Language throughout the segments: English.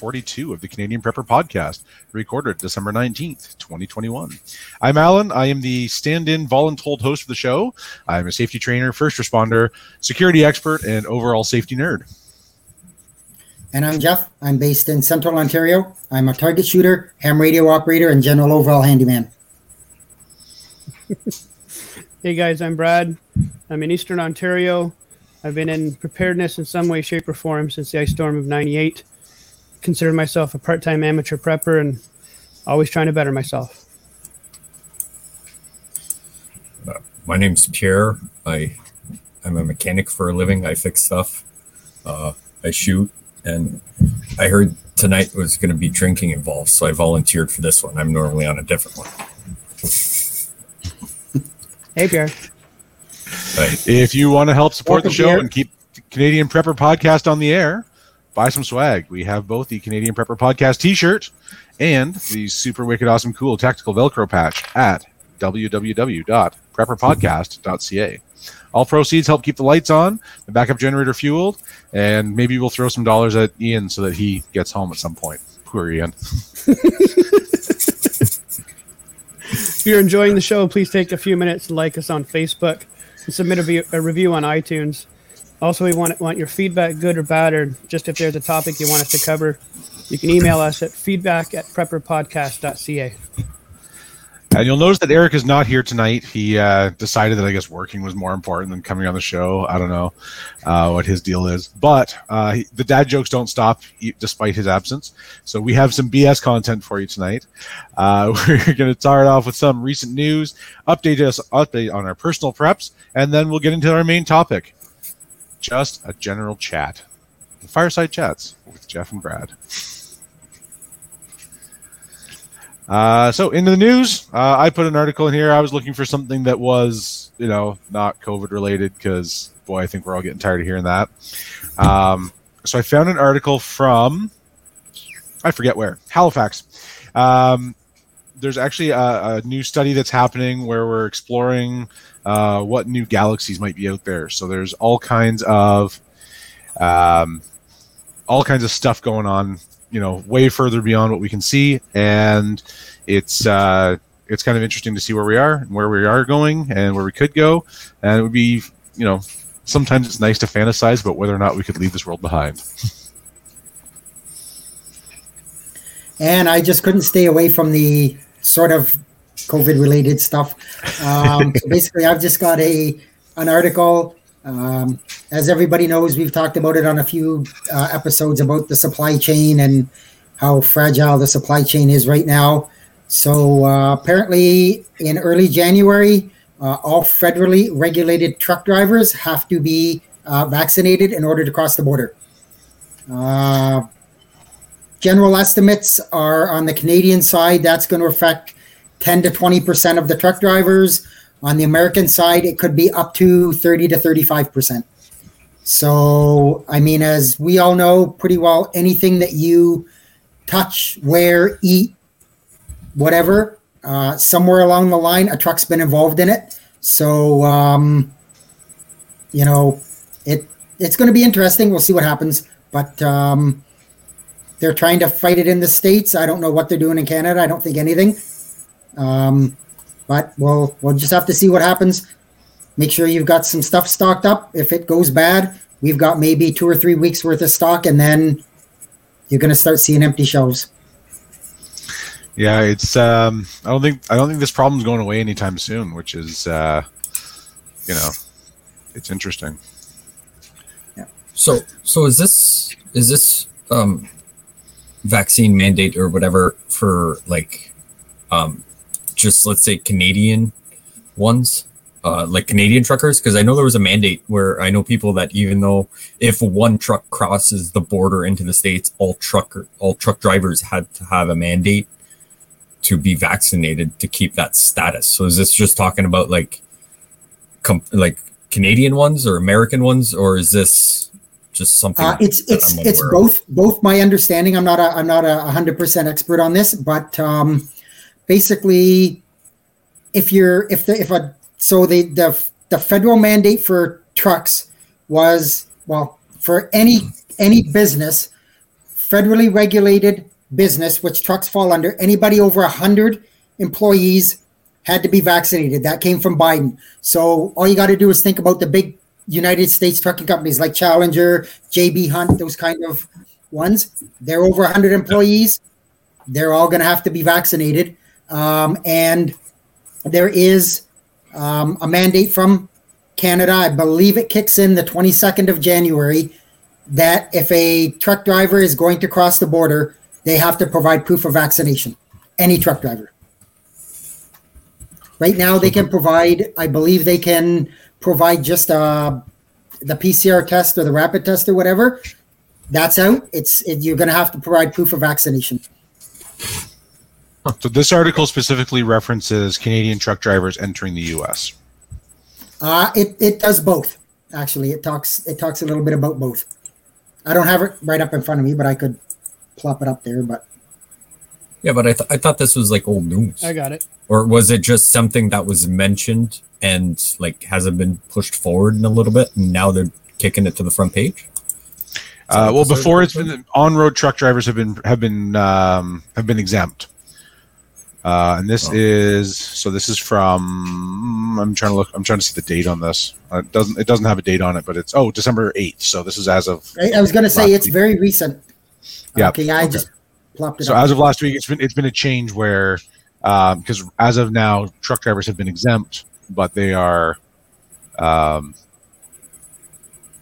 episode 142 of the Canadian Prepper Podcast, recorded December 19th, 2021. I'm Alan. I am the stand in voluntold host of the show. I'm a safety trainer, first responder, security expert, and overall safety nerd. And I'm Jeff. I'm based in Central Ontario. I'm a target shooter, ham radio operator, and general overall handyman. hey guys, I'm Brad. I'm in Eastern Ontario. I've been in preparedness in some way, shape, or form since the ice storm of 98. Consider myself a part time amateur prepper and always trying to better myself. Uh, my name's Pierre. I, I'm a mechanic for a living. I fix stuff. Uh, I shoot and I heard tonight was going to be drinking involved, so I volunteered for this one. I'm normally on a different one. hey, Pierre. If you want to help support the show Pierre. and keep Canadian Prepper Podcast on the air, buy some swag. We have both the Canadian Prepper Podcast T-shirt and the super wicked awesome cool tactical Velcro patch at www.prepperpodcast.ca. All proceeds help keep the lights on, the backup generator fueled, and maybe we'll throw some dollars at Ian so that he gets home at some point. Poor Ian. if you're enjoying the show, please take a few minutes to like us on Facebook and submit a review on iTunes. Also, we want, want your feedback, good or bad, or just if there's a topic you want us to cover, you can email us at feedback at prepperpodcast.ca. And you'll notice that Eric is not here tonight. He uh, decided that I guess working was more important than coming on the show. I don't know uh, what his deal is, but uh, he, the dad jokes don't stop despite his absence. So we have some BS content for you tonight. Uh, we're going to start off with some recent news, update us update on our personal preps, and then we'll get into our main topic, just a general chat, The fireside chats with Jeff and Brad. Uh, so into the news, uh, I put an article in here. I was looking for something that was, you know, not COVID related because, boy, I think we're all getting tired of hearing that. Um, so I found an article from, I forget where, Halifax. Um, there's actually a, a, new study that's happening where we're exploring uh, what new galaxies might be out there. So there's all kinds of, um, all kinds of stuff going on you know way further beyond what we can see, and it's uh, it's kind of interesting to see where we are and where we are going and where we could go, and it would be you know sometimes it's nice to fantasize about whether or not we could leave this world behind. and I just couldn't stay away from the sort of COVID related stuff. Um, so basically, I've just got a an article um, as everybody knows, we've talked about it on a few uh, episodes about the supply chain and how fragile the supply chain is right now. So uh, apparently, in early January, uh, all federally regulated truck drivers have to be uh, vaccinated in order to cross the border. Uh, general estimates are on the Canadian side, that's going to affect 10 to 20 percent of the truck drivers. On the American side, it could be up to 30 to 35%. So, I mean, as we all know pretty well, anything that you touch, wear, eat, whatever, uh, somewhere along the line, a truck's been involved in it. So, um, you know, it it's going to be interesting. We'll see what happens. But um, they're trying to fight it in the states. I don't know what they're doing in Canada. I don't think anything. Um, but we'll we'll just have to see what happens. Make sure you've got some stuff stocked up. If it goes bad, we've got maybe two or three weeks worth of stock, and then you're going to start seeing empty shelves. Yeah, it's. Um, I don't think I don't think this problem's going away anytime soon, which is, uh, you know, it's interesting. Yeah. So, so is this is this um, vaccine mandate or whatever for like um, just let's say Canadian ones, uh, like Canadian truckers? Because I know there was a mandate where I know people that even though if one truck crosses the border into the states, all trucker all truck drivers had to have a mandate to be vaccinated to keep that status. So is this just talking about like com- like Canadian ones or American ones, or is this just something? Uh, it's it's it's both of? both. My understanding. I'm not a I'm not a hundred percent expert on this, but um, basically if you're if the if a so the the the federal mandate for trucks was well for any any business federally regulated business, which trucks fall under, anybody over 100 employees had to be vaccinated. That came from Biden. So all you got to do is think about the big United States trucking companies like Challenger, JB Hunt, those kind of ones. They're over 100 employees. They're all going to have to be vaccinated. Um, and there is um, a mandate from Canada. I believe it kicks in the 22nd of January that if a truck driver is going to cross the border, they have to provide proof of vaccination. Any truck driver. Right now, they can provide, I believe they can provide just uh, the PCR test or the rapid test or whatever. That's out. It's it, you're going to have to provide proof of vaccination. So this article specifically references Canadian truck drivers entering the U.S. Uh, it it does both. Actually, it talks it talks a little bit about both. I don't have it right up in front of me, but I could plop it up there. But Yeah, but I, th- I thought this was like old news. I got it. Or was it just something that was mentioned and like hasn't been pushed forward in a little bit and now they're kicking it to the front page? Uh, well, before it's been on-road truck drivers have been have been um, have been exempt, uh, and this Oh. is so. This is from. I'm trying to look. I'm trying to see the date on this. Uh, it doesn't. It doesn't have a date on it, but it's oh December eighth. So this is as of I, I was going to say it's week. very recent. Yeah. Okay. I Okay. just plopped it so up. as of last week. It's been it's been a change where because as of now truck drivers have been exempt, but they are. Um,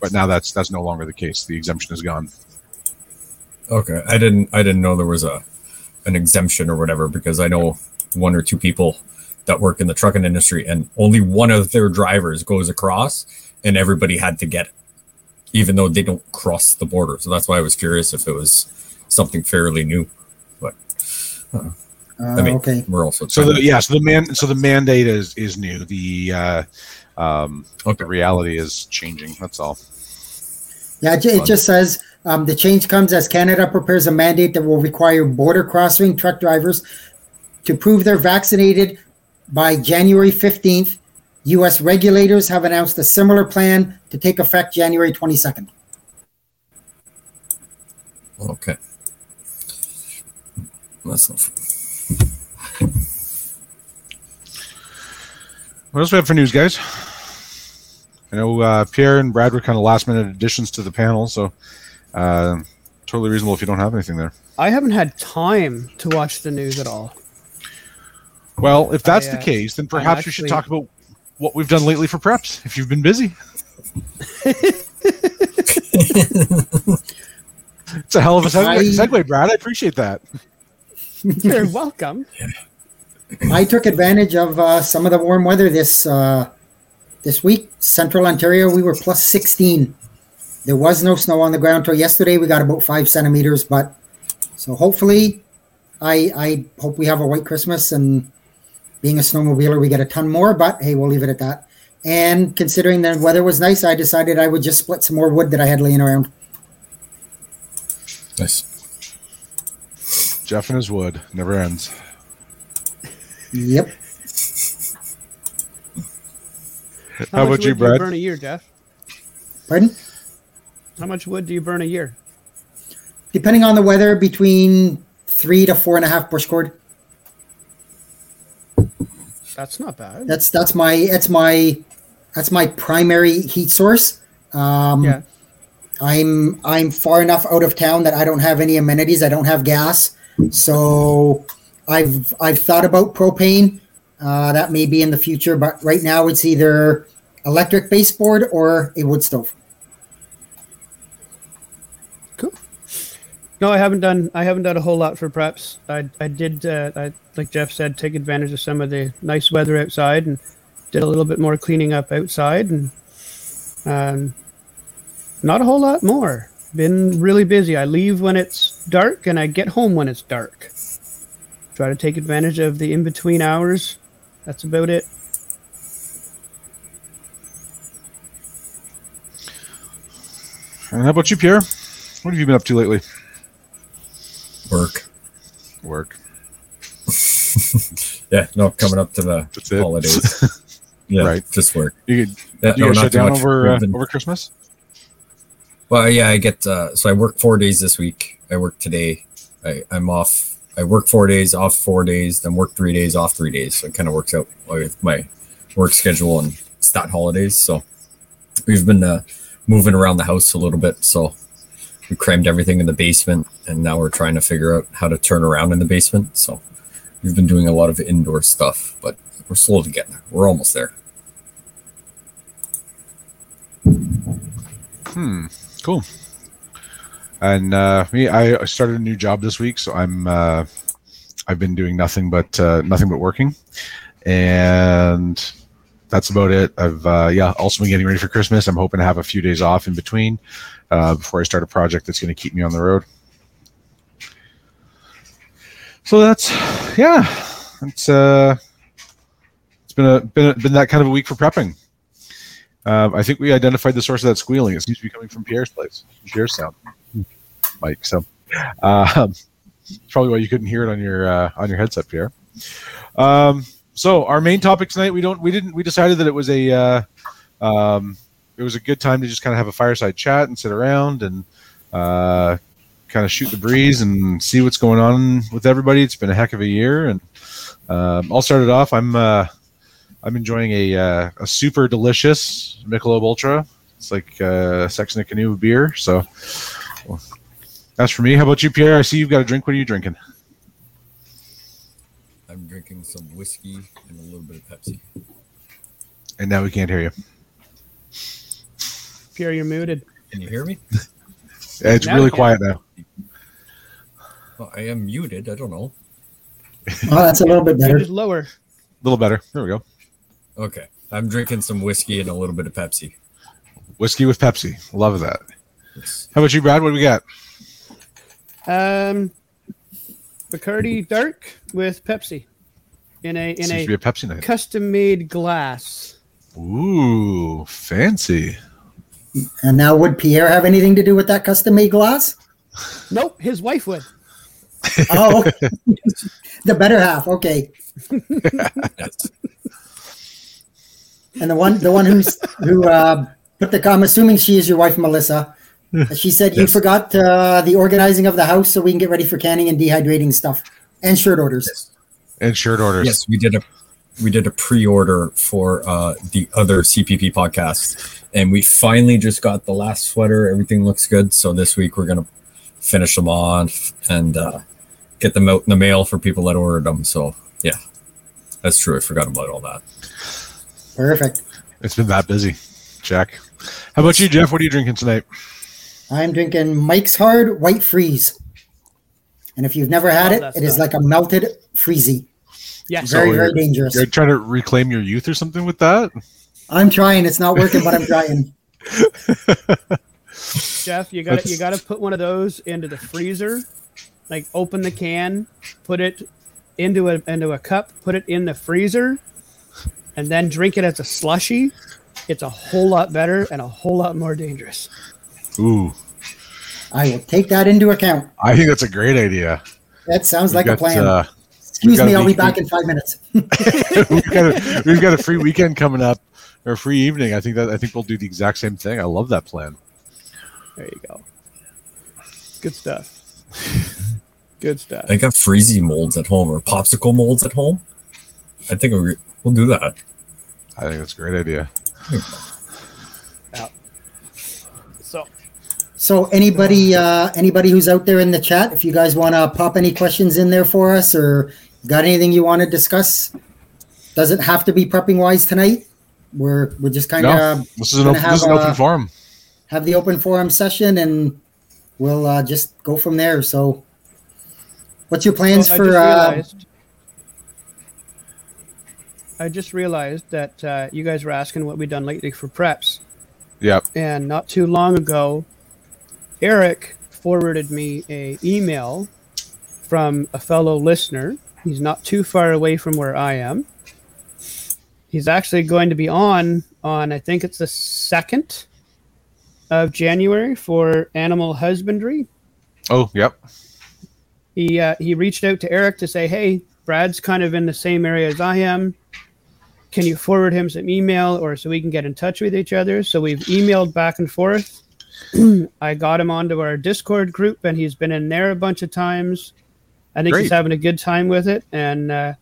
but now that's that's no longer the case. The exemption is gone. Okay. I didn't I didn't know there was a an exemption or whatever because I know one or two people that work in the trucking industry and only one of their drivers goes across and everybody had to get it even though they don't cross the border. So that's why I was curious if it was something fairly new. But Uh, I mean, okay. we're also So the to- yeah, so the man so the mandate is is new. The uh, um, Okay. the reality is changing. That's all. Yeah, it, it just says um, the change comes as Canada prepares a mandate that will require border crossing truck drivers to prove they're vaccinated by January 15th. U.S. regulators have announced a similar plan to take effect January 22nd. Okay. That's not. What else we have for news, guys? I know uh, Pierre and Brad were kind of last minute additions to the panel, so uh, totally reasonable if you don't have anything there. I haven't had time to watch the news at all. Well, if that's I, the uh, case, then perhaps we should talk about what we've done lately for preps. If you've been busy, it's a hell of a segue, I- segue Brad. I appreciate that. You're welcome. I took advantage of uh, some of the warm weather this uh, this week. Central Ontario, we were plus 16. There was no snow on the ground till yesterday. We got about five centimeters, but so hopefully, I I hope we have a white Christmas and being a snowmobiler, we get a ton more. But hey, we'll leave it at that. And considering the weather was nice, I decided I would just split some more wood that I had laying around. Nice. Jeff and his wood never ends. Yep. How about much you, wood do you Brad? burn a year, Jeff? Pardon? How much wood do you burn a year? Depending on the weather, between three to four and a half bush cord. That's not bad. That's that's my that's my that's my primary heat source. Um, yeah. I'm I'm far enough out of town that I don't have any amenities. I don't have gas, so I've I've thought about propane. Uh, that may be in the future, but right now it's either electric baseboard or a wood stove. No, I haven't done. I haven't done a whole lot for preps. I I did. Uh, I like Jeff said, take advantage of some of the nice weather outside and did a little bit more cleaning up outside and um, not a whole lot more. Been really busy. I leave when it's dark and I get home when it's dark. Try to take advantage of the in between hours. That's about it. And how about you, Pierre? What have you been up to lately? Work. Work. Yeah, no, coming up to the That's holidays. Yeah, Right. Just work. You, could- Yeah, you no, shut down over uh, over Christmas? Well, yeah, I get uh, so I work four days this week, I work today. I, I'm off. I work four days, off four days, then work three days, off three days. So it kind of works out with my work schedule and stat holidays. So we've been uh, moving around the house a little bit. So we crammed everything in the basement, and now we're trying to figure out how to turn around in the basement. So we've been doing a lot of indoor stuff, but we're slowly getting there. We're almost there. Hmm. Cool. And uh, me, I started a new job this week, so I'm uh, I've been doing nothing but uh, nothing but working, and that's about it. I've uh, yeah also been getting ready for Christmas. I'm hoping to have a few days off in between uh, before I start a project that's going to keep me on the road. So that's yeah, it's uh, it's been a been a, been that kind of a week for prepping. Um, I think we identified the source of that squealing. It seems to be coming from Pierre's place, Pierre's sound, Mike. So, uh, probably why you couldn't hear it on your uh, on your headset, Pierre. Um, so our main topic tonight, we don't, we didn't, we decided that it was a, uh, um, it was a good time to just kind of have a fireside chat and sit around and uh, kind of shoot the breeze and see what's going on with everybody. It's been a heck of a year, and um, I'll start it off. I'm uh, I'm enjoying a uh, a super delicious Michelob Ultra. It's like uh, Sex in a Canoe beer. So well, that's for me. How about you, Pierre? I see you've got a drink. What are you drinking? I'm drinking some whiskey and a little bit of Pepsi. And now we can't hear you. Pierre, you're muted. Can you hear me? It's Now really quiet now. Well, I am muted. I don't know. Oh, that's a little bit better. just lower. A little better. There we go. Okay. I'm drinking some whiskey and a little bit of Pepsi. Whiskey with Pepsi. Love that. Yes. How about you, Brad? What do we got? Um, Bacardi Dark with Pepsi in a in Seems a a Pepsi night. custom made glass. Ooh, fancy. And now, would Pierre have anything to do with that custom made glass? Nope, his wife would. Oh, the better half. Okay. And the one, the one who's who uh, put the. I'm assuming she is your wife, Melissa. She said you forgot uh, the organizing of the house, so we can get ready for canning and dehydrating stuff and shirt orders. And shirt orders. Yes, we did a we did a pre-order for uh, the other CPP podcast, and we finally just got the last sweater. Everything looks good. So this week we're gonna finish them on and uh, get them out in the mail for people that ordered them. So yeah, that's true. I forgot about all that. Perfect. It's been that busy. Jack. How about you, Jeff? What are you drinking tonight? I'm drinking Mike's Hard White Freeze. And if you've never had it, it is like a melted freezy. Yes. Very, So very you're- dangerous. You're trying to reclaim your youth or something with that? I'm trying. It's not working, but I'm trying. Jeff, you got to you got to put one of those into the freezer. Like open the can, put it into a into a cup, put it in the freezer, and then drink it as a slushy. It's a whole lot better and a whole lot more dangerous. Ooh, I will take that into account. I think that's a great idea. That sounds We've like a plan. uh, Excuse me, I'll be back in five minutes. we've, got a, we've got a free weekend coming up or a free evening. I think that I think we'll do the exact same thing. I love that plan. There you go. Good stuff. Good stuff. I got freezy molds at home or popsicle molds at home. I think we'll, we'll do that. I think that's a great idea. Yeah. So So anybody, uh, anybody who's out there in the chat, if you guys want to pop any questions in there for us, or got anything you want to discuss, doesn't have to be prepping wise tonight. We're we're just kind No, of this is an gonna open, this is an have, open uh, forum. have the open forum session, and we'll uh, just go from there. So, what's your plans Well, I for? just Uh, realized- I just realized that uh, you guys were asking what we've done lately for preps, Yep. and not too long ago, Eric forwarded me a email from a fellow listener. He's not too far away from where I am. He's actually going to be on on I think it's the second of January for animal husbandry Oh, yep. he uh, he reached out to Eric to say, "Hey, Brad's kind of in the same area as I am. Can you forward him some email or so we can get in touch with each other?" So we've emailed back and forth, I got him onto our Discord group, and he's been in there a bunch of times. I think he's having a good time with it, and uh,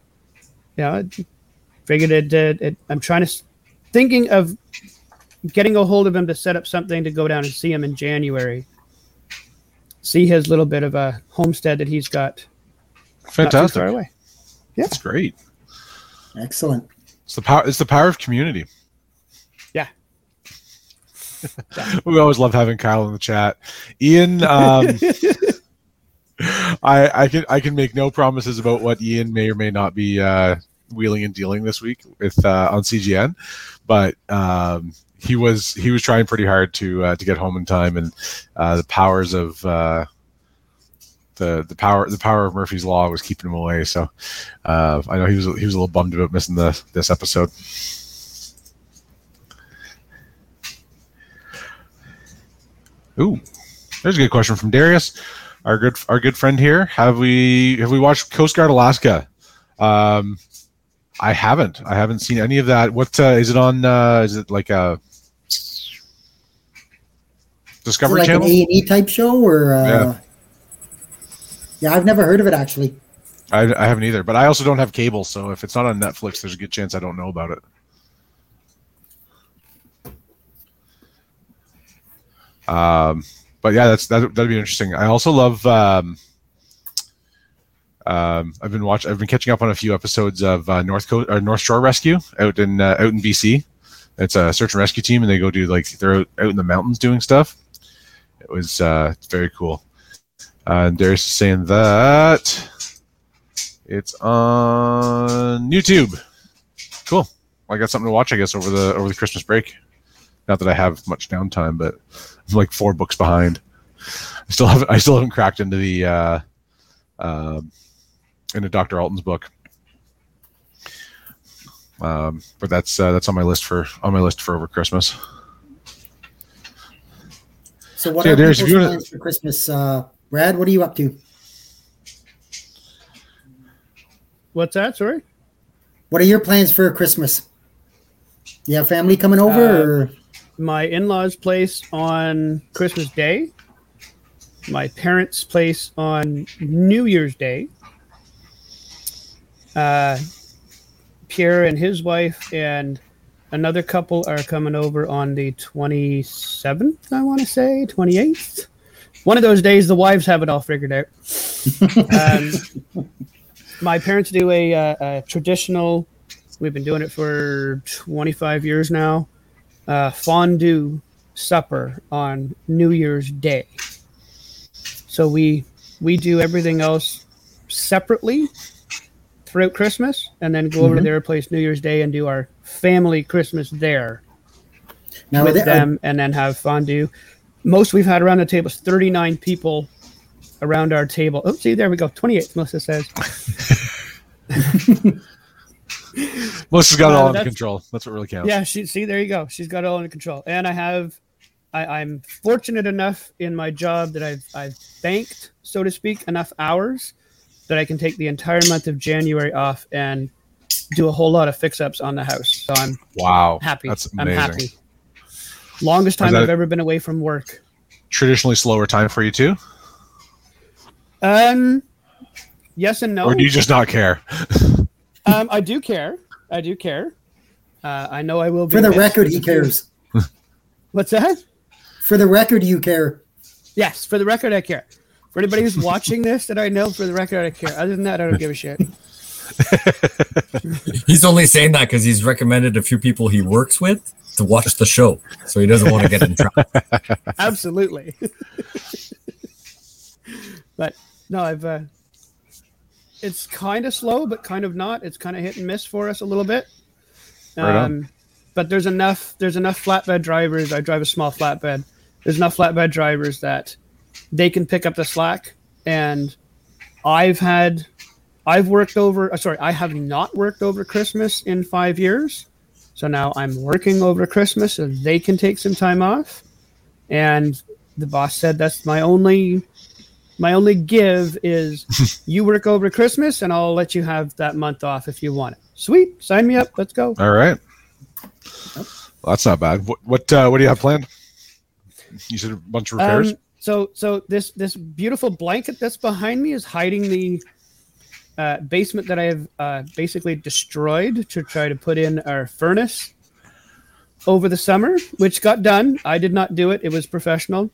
yeah, I figured it, it, it. I'm trying to thinking of getting a hold of him to set up something to go down and see him in January. See his little bit of a homestead that he's got not Fantastic. far away. That's great. Excellent. It's the power. It's the power of community. Yeah. we always love having Kyle in the chat. Ian, um, I I can I can make no promises about what Ian may or may not be uh, wheeling and dealing this week with uh, on CGN, but um, he was he was trying pretty hard to uh, to get home in time, and uh, the powers of uh, the the power the power of Murphy's law was keeping him away. So uh, I know he was he was a little bummed about missing the this episode. Ooh, there's a good question from Darius, our good our good friend here. Have we have we watched Coast Guard Alaska? Um, I haven't. I haven't seen any of that. What uh, is it on? Uh, is it like a Is it Discovery like an A and E type show, or uh, Yeah. yeah. I've never heard of it actually. I, I haven't either, but I also don't have cable, so if it's not on Netflix, there's a good chance I don't know about it. Um, but yeah, that's that, that'd be interesting. I also love. Um, um, I've been watching. I've been catching up on a few episodes of uh, North Coast or North Shore Rescue out in uh, out in BC. It's a search and rescue team, and they go do like they're out, out in the mountains doing stuff. It was uh, very cool. Uh, and is saying that it's on YouTube. Cool. Well, I got something to watch, I guess, over the over the Christmas break. Not that I have much downtime, but I'm like four books behind. I still haven't I still haven't cracked into the uh, um into Dr. Alton's book. Um, but that's uh, that's on my list for on my list for over Christmas. So what So, yeah, are Darius, if people's wanna- plans for Christmas? Uh, Brad, what are you up to? What's that? Sorry. What are your plans for Christmas? You have family coming over, Uh, or my in-laws place on christmas day my parents place on new year's day. Uh, pierre and his wife and another couple are coming over on the 27th i want to say 28th one of those days the wives have it all figured out. Um, my parents do a, uh, a traditional we've been doing it for 25 years now uh, fondue supper on New Year's Day. So we we do everything else separately throughout Christmas, and then go over to Mhm. their place New Year's Day and do our family Christmas there now with them, and then have fondue. Most we've had around the table is 39 people around our table. Oh, see, there we go. 28, Melissa says. Melissa's got it Uh, all under control. That's what really counts. Yeah, she see there you go. She's got it all under control. And I have I, I'm fortunate enough in my job that I've I've banked, so to speak, enough hours that I can take the entire month of January off and do a whole lot of fix ups on the house. So I'm Wow. happy. That's I'm amazing. happy. Longest time I've ever been away from work. Traditionally slower time for you too? Um yes and no. Or do you just not care? um I do care. I do care. Uh, I know I will be for the record, he cares. What's that? For the record, you care. Yes, for the record, I care. For anybody who's watching this, that I know, for the record, I care. Other than that, I don't give a shit. He's only saying that because he's recommended a few people he works with to watch the show, so he doesn't want to get in trouble. Absolutely. but no, I've. Uh, it's kind of slow, but kind of not. It's kind of hit and miss for us a little bit. Right. Um, but there's enough. There's enough flatbed drivers. I drive a small flatbed. There's enough flatbed drivers that they can pick up the slack. And I've had, I've worked over. uh, Sorry, I have not worked over Christmas in five years. So now I'm working over Christmas, so they can take some time off. And the boss said that's my only, my only give is you work over Christmas, and I'll let you have that month off if you want it. Sweet, sign me up. Let's go. All right. Well, that's not bad. What what, uh, what do you have planned? You said a bunch of repairs. Um, so so this this beautiful blanket that's behind me is hiding the uh, basement that I have uh, basically destroyed to try to put in our furnace over the summer, which got done. I did not do it; it was professional.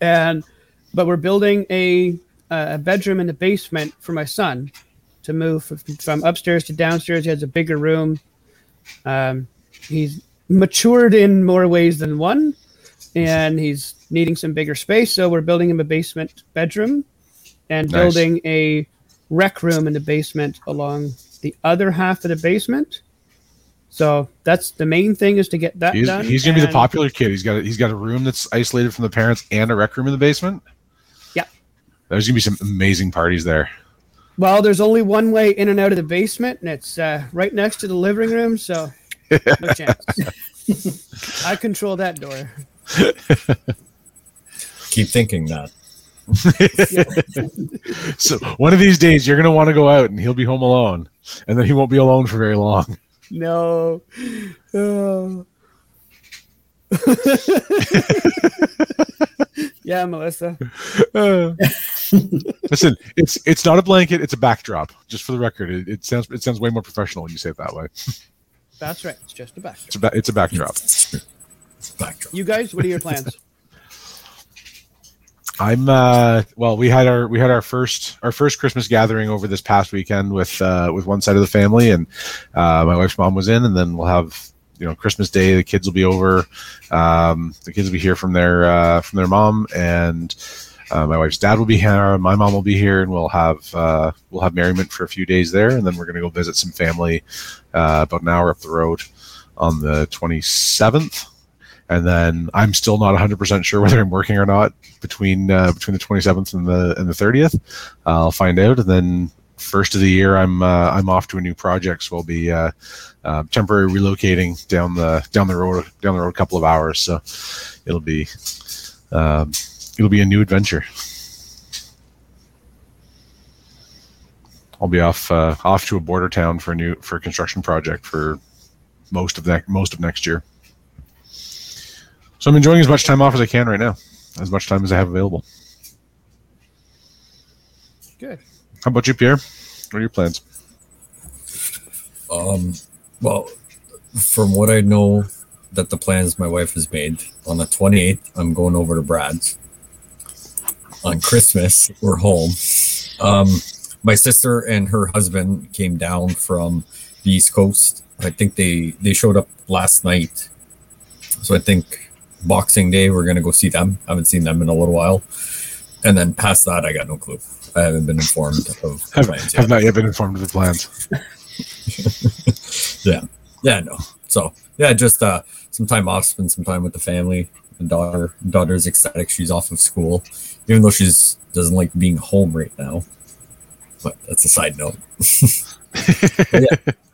And but we're building a a bedroom in the basement for my son to move from, upstairs to downstairs. He has a bigger room. Um, he's matured in more ways than one, and he's needing some bigger space. So we're building him a basement bedroom and Nice. building a rec room in the basement along the other half of the basement. So that's the main thing is to get that he's, done. he's gonna be the popular kid. He's got a, he's got a room that's isolated from the parents and a rec room in the basement. Yeah. There's gonna be some amazing parties there. Well, there's only one way in and out of the basement, and it's uh, right next to the living room. So no chance. I control that door. Keep thinking that. So one of these days you're gonna want to go out and he'll be home alone, and then he won't be alone for very long. No. Oh. Yeah, Melissa. Uh, listen, it's it's not a blanket; it's a backdrop. Just for the record, it, it sounds it sounds way more professional when you say it that way. That's right. It's just a back. It's a ba- it's a backdrop. Backdrop. You guys, what are your plans? I'm uh well we had our we had our first our first Christmas gathering over this past weekend with uh with one side of the family and uh my wife's mom was in and then we'll have you know Christmas Day the kids will be over. Um the kids will be here from their uh from their mom and uh, my wife's dad will be here. My mom will be here and we'll have uh we'll have merriment for a few days there. And then we're gonna go visit some family uh about an hour up the road on the 27th and then I'm still not 100% sure whether I'm working or not between uh, between the 27th and the and the 30th. Uh, I'll find out, and then first of the year, I'm uh, I'm off to a new project, so I'll be uh, uh, temporary relocating down the down the road down the road a couple of hours. So it'll be um, it'll be a new adventure. I'll be off uh, off to a border town for a new for a construction project for most of next most of next year. So I'm enjoying as much time off as I can right now, as much time as I have available. Good. How about you, Pierre? What are your plans? Um, well, from what I know, that the plans my wife has made on the 28th, I'm going over to Brad's. On Christmas, we're home. Um, my sister and her husband came down from the East Coast. I think they they showed up last night, so I think Boxing Day we're gonna go see them. I haven't seen them in a little while, and then past that, I got no clue. I haven't been informed of Have, plans have not yet been informed of the plans. yeah. Yeah no so yeah just uh some time off spend some time with the family. The daughter daughter's ecstatic. She's off of school. Even though she's doesn't like being home right now. But that's a side note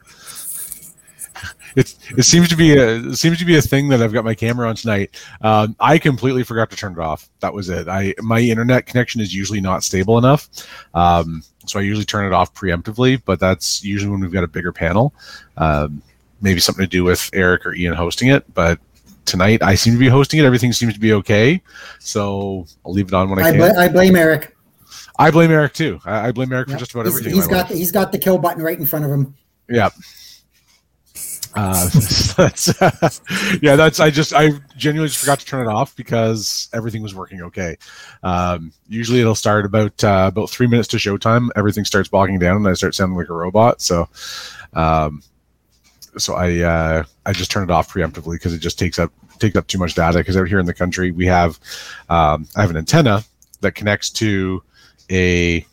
It, it seems to be a it seems to be a thing that I've got my camera on tonight. Um, I completely forgot to turn it off. That was it. I my internet connection is usually not stable enough, um, so I usually turn it off preemptively. But that's usually when we've got a bigger panel. Um, maybe something to do with Eric or Ian hosting it. But tonight I seem to be hosting it. Everything seems to be okay, so I'll leave it on when I I, can. bl- I blame Eric. I blame Eric too. I, I blame Eric for just about He's- everything. in he's got life. he's got the kill button right in front of him. Yeah. Uh, that's yeah. That's I just I genuinely just forgot to turn it off because everything was working okay. Um, usually it'll start about uh, about three minutes to showtime. Everything starts bogging down and I start sounding like a robot. So, um, so I uh, I just turn it off preemptively because it just takes up takes up too much data. Because out here in the country we have um, I have an antenna that connects to a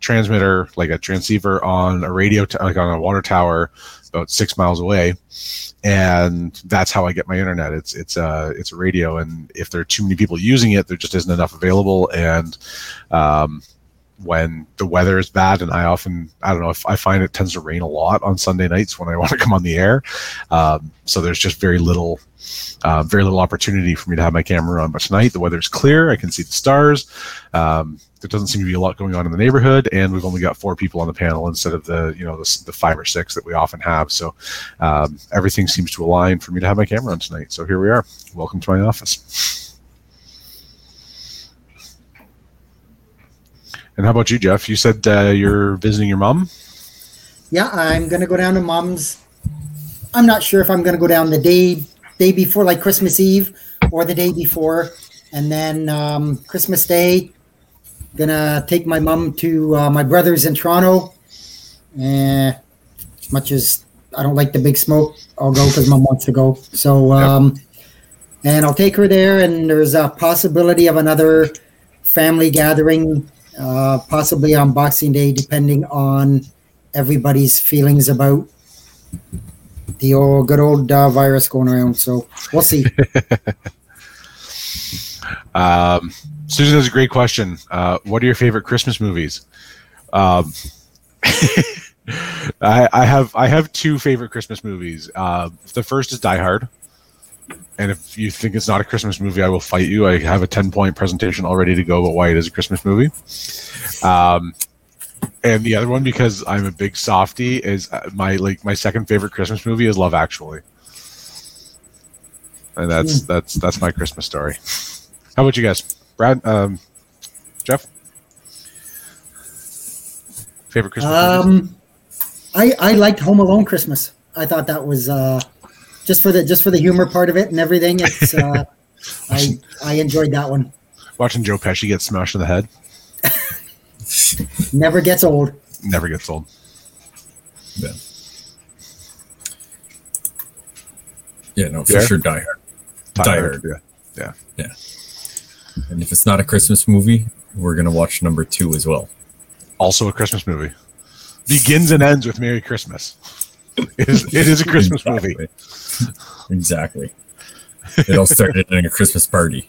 transmitter like a transceiver on a radio t- like on a water tower about six miles away. And that's how i get my internet. It's it's a it's a radio. And if there are too many people using it there just isn't enough available. And um, when the weather is bad and i often i don't know if i find it tends to rain a lot on sunday nights when i want to come on the air. Um, so there's just very little uh, very little opportunity for me to have my camera on but tonight the weather's clear. I can see the stars. Um, there doesn't seem to be a lot going on in the neighborhood and we've only got four people on the panel instead of the you know the, the five or six that we often have. So um, everything seems to align for me to have my camera on tonight. So here we are. Welcome to my office And how about you, Jeff? You said uh, you're visiting your mom. Yeah, I'm gonna go down to mom's. I'm not sure if I'm gonna go down the day day before, like Christmas Eve, or the day before, and then um, Christmas Day. Gonna take my mom to uh, my brother's in Toronto. Eh, as much as I don't like the big smoke, I'll go because mom wants to go. So, um, and I'll take her there. And there's a possibility of another family gathering, uh, possibly on Boxing Day, depending on everybody's feelings about the old good old uh, virus going around. So we'll see. Um, Susan has a great question. Uh, what are your favorite Christmas movies? Um, I, I have I have two favorite Christmas movies. Uh, the first is Die Hard, and if you think it's not a Christmas movie, I will fight you. I have a ten point presentation all ready to go about why it is a Christmas movie. Um, and the other one, because I'm a big softy, is uh, my like my second favorite Christmas movie is Love Actually, and that's that's that's my Christmas story. How about you guys, Brad, um, Jeff? Favorite Christmas movies? Um, I I liked Home Alone Christmas. I thought that was uh, just for the just for the humor part of it and everything. It's uh, I I enjoyed that one. Watching Joe Pesci get smashed in the head Never gets old. never gets old. Yeah. Yeah, no, for Yeah. sure, Die Hard. Die Hard. Yeah. And if it's not a Christmas movie, we're gonna watch number two as well. Also a Christmas movie. Begins and ends with Merry Christmas. It is, it is a Christmas movie. Exactly. exactly. It all started in a Christmas party.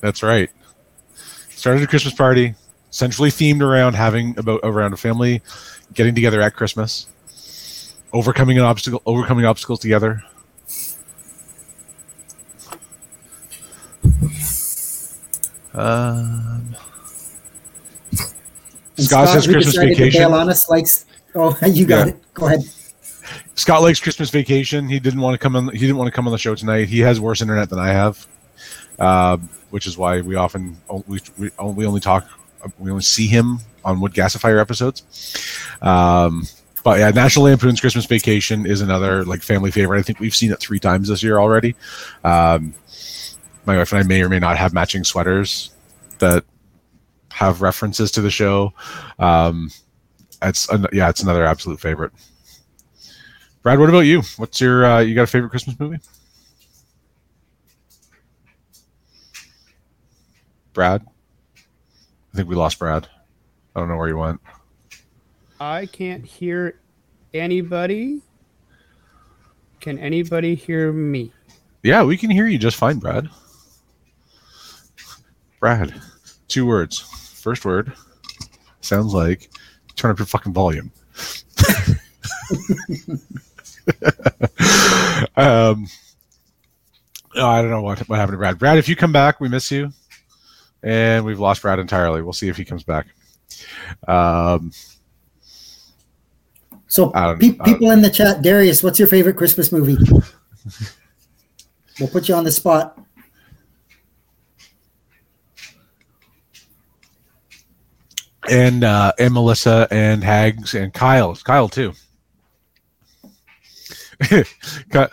That's right. Started a Christmas party, centrally themed around having about around a family getting together at Christmas, overcoming an obstacle, overcoming obstacles together. Um, And Scott says Christmas Vacation. bail on us likes. Oh, you got Yeah. it. Go ahead. Scott likes Christmas Vacation. He didn't want to come on. He didn't want to come on the show tonight. He has worse internet than I have, um, which is why we often we, we only talk. We only see him on Wood Gasifier episodes. Um, but yeah, National Lampoon's Christmas Vacation is another like family favorite. I think we've seen it three times this year already. Um, my wife and I may or may not have matching sweaters that have references to the show. Um, it's an, yeah, it's another absolute favorite. Brad, what about you? What's your uh, you got a favorite Christmas movie? Brad, I think we lost Brad. I don't know where he went. I can't hear anybody. Can anybody hear me? Yeah, we can hear you just fine, Brad. Brad, two words. First word sounds like turn up your fucking volume. um, oh, I don't know what what happened to Brad. Brad, if you come back, we miss you, and we've lost Brad entirely. We'll see if he comes back. Um, So, pe- people in the chat, Darius, what's your favorite Christmas movie? we'll put you on the spot. and uh, and Melissa and Hags and Kyle, Kyle too. Cut.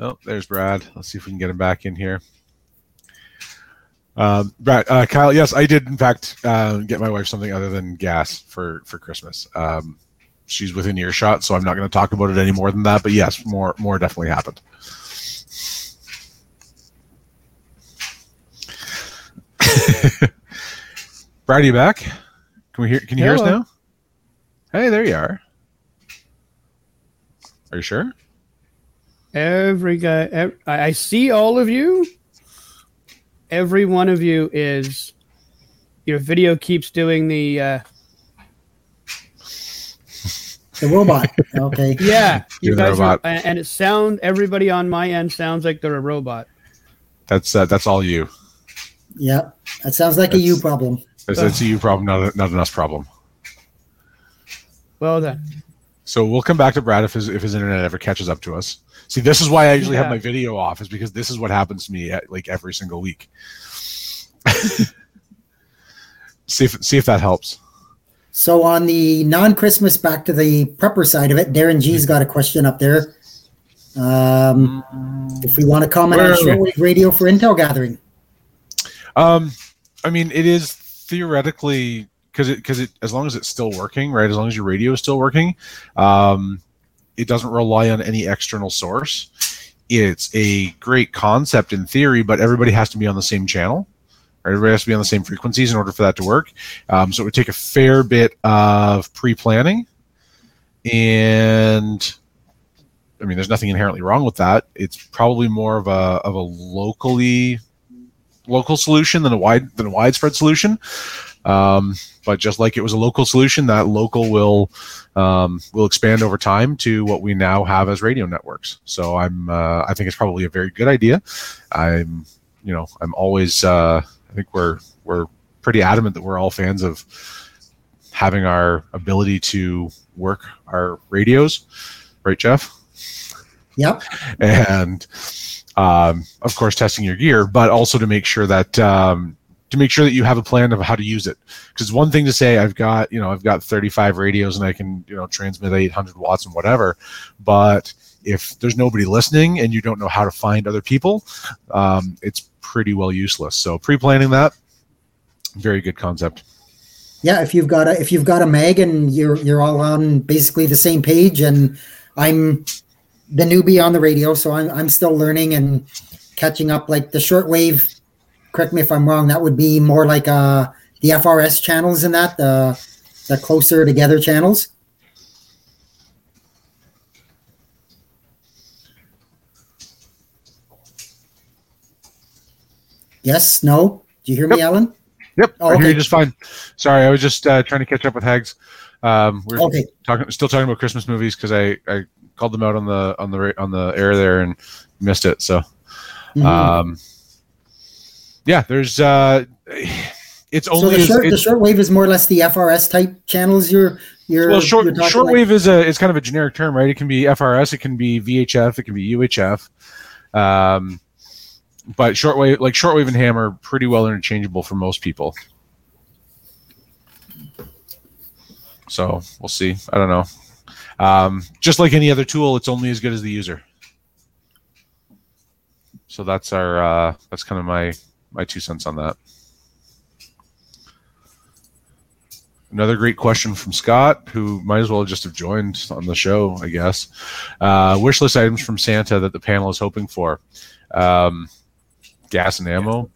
Oh, there's Brad. Let's see if we can get him back in here. Um, Brad, uh, Kyle. Yes, I did in fact uh, get my wife something other than gas for for Christmas. Um, she's within earshot, so I'm not going to talk about it any more than that. But yes, more more definitely happened. Brad, are you back? Can we hear? Can you hear us now? Hey, there you are. Are you sure? Every guy, ev- I I see all of you. Every one of you is. Your video keeps doing the. Uh, The robot. Okay. yeah, you You're the guys are, robot. and and it sound everybody on my end sounds like they're a robot. That's uh, that's all you. Yeah. That sounds like a you problem. That's, that's a you problem, not a, not an us problem. Well done. So we'll come back to Brad if his if his internet ever catches up to us. See, this is why I usually have my video off, is because this is what happens to me at, like every single week. see if see if that helps. So on the non-Christmas, back to the prepper side of it, Darren G's got a question up there. Um, if we want to comment Where on shortwave radio for intel gathering, Um, I mean, it is theoretically because it because it as long as it's still working, right? As long as your radio is still working, um, it doesn't rely on any external source. It's a great concept in theory, but everybody has to be on the same channel. Right? Everybody has to be on the same frequencies in order for that to work. Um, so it would take a fair bit of pre-planning, and I mean, there's nothing inherently wrong with that. It's probably more of a of a locally local solution than a wide than a widespread solution. Um, but just like it was a local solution, that local will um, will expand over time to what we now have as radio networks. So I'm uh, I think it's probably a very good idea. I'm you know I'm always uh, I think we're we're pretty adamant that we're all fans of having our ability to work our radios, right, Jeff? yep, and um, of course testing your gear, but also to make sure that um, to make sure that you have a plan of how to use it. Because one thing to say, I've got you know I've got 35 radios and I can you know transmit 800 watts and whatever, but if there's nobody listening and you don't know how to find other people, um, it's pretty well useless. So pre-planning that, very good concept. yeah. If you've got a if you've got a mag and you're you're all on basically the same page, and I'm the newbie on the radio, so I'm I'm still learning and catching up. Like the shortwave, correct me if I'm wrong. That would be more like uh the FRS channels in that the the closer together channels. Yes. No. Do you hear me, Alan? Yep, Oh, I hear you okay. just fine. Sorry, I was just uh, trying to catch up with Hags. Um, we're Okay. talking, still talking about Christmas movies because I, I called them out on the on the on the air there and missed it. So, Mhm. um, yeah, there's uh, it's so only the as- short, the it's- shortwave is more or less the FRS type channels. You're you're well, short you're shortwave is a is kind of a generic term, right? It can be FRS, it can be VHF, it can be UHF. Um, but shortwave, like shortwave and ham, are pretty well interchangeable for most people. So we'll see. I don't know. Um, just like any other tool, it's only as good as the user. So that's our uh, that's kind of my my two cents on that. Another great question from Scott, who might as well just have joined on the show, I guess. Uh, wish list items from Santa that the panel is hoping for: um, gas and ammo,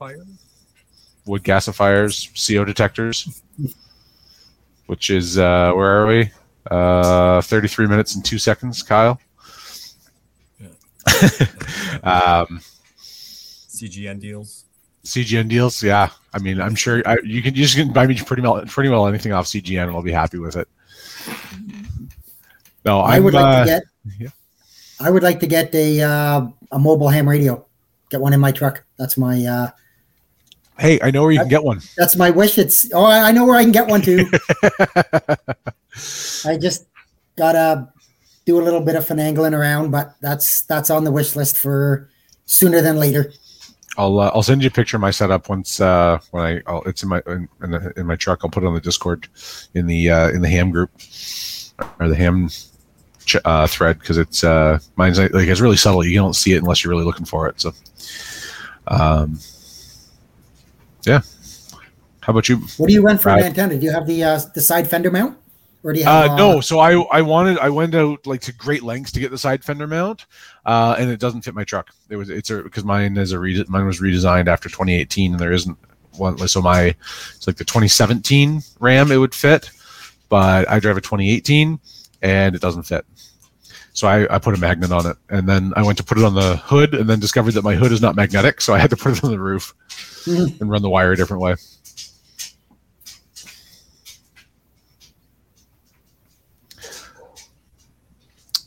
wood gasifiers, CO detectors, which is uh, where are we? Uh, Thirty-three minutes and two seconds, Kyle. um, CGN deals. CGN deals, yeah. I mean, I'm sure I, you can you just can buy me pretty well pretty well anything off CGN, and I'll be happy with it. No, I I'm, would like uh, to get. yeah. I would like to get a uh, a mobile ham radio. Get one in my truck. That's my uh, Hey, I know where you can get one. that's my wish. It's oh, I I know where I can get one too. I just gotta do a little bit of finagling around, but that's that's on the wish list for sooner than later. I'll uh, I'll send you a picture of my setup once uh, when I I'll, it's in my in, in, the, in my truck. I'll put it on the Discord in the uh, in the ham group or the ham ch- uh, thread because it's uh, mine's like it's really subtle. You don't see it unless you're really looking for it. So, um, yeah. How about you? What do you run for an Right. antenna? Do you have the uh, the side fender mount, or do you have Uh, no, so I I wanted I went out like to great lengths to get the side fender mount, uh, and it doesn't fit my truck. It was it's a because mine is a re- mine was redesigned after 2018, and there isn't one. So my it's like the 2017 Ram it would fit, but I drive a 2018 and it doesn't fit. So I, I put a magnet on it, and then I went to put it on the hood, and then discovered that my hood is not magnetic, so I had to put it on the roof Mhm. and run the wire a different way.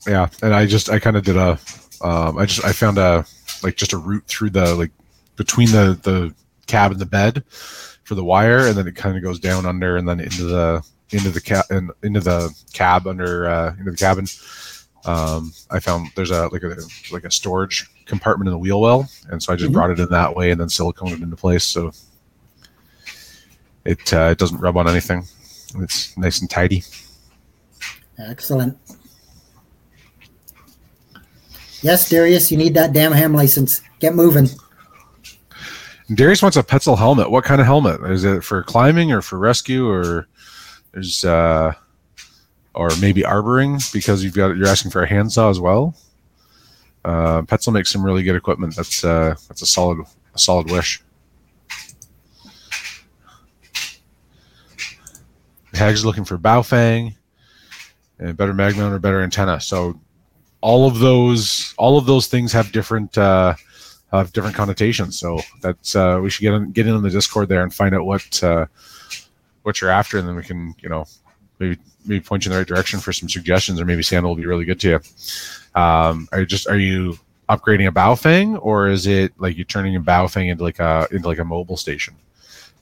Yeah and i just i kind of did a um i just i found a like just a route through the like between the the cab and the bed for the wire and then it kind of goes down under and then into the into the cab and into the cab under uh into the cabin um i found there's a like a like a storage compartment in the wheel well and so i just Mhm. brought it in that way and then siliconed it into place so it uh, it doesn't rub on anything. It's nice and tidy. Excellent. Yes, Darius, you need that damn ham license. Get moving. Darius wants a Petzl helmet. What kind of helmet? Is it for climbing or for rescue or there's uh or maybe arboring because you've got you're asking for a handsaw as well? Uh, Petzl makes some really good equipment. That's uh that's a solid a solid wish. Hags looking for Baofeng and better mag or better antenna. So all of those all of those things have different uh, have different connotations. So that's uh, we should get in, get in on the Discord there and find out what uh, what you're after, and then we can you know maybe maybe point you in the right direction for some suggestions, or maybe Santa will be really good to you. Um, are you just are you upgrading a Baofeng, or is it like you're turning a Baofeng into like a into like a mobile station?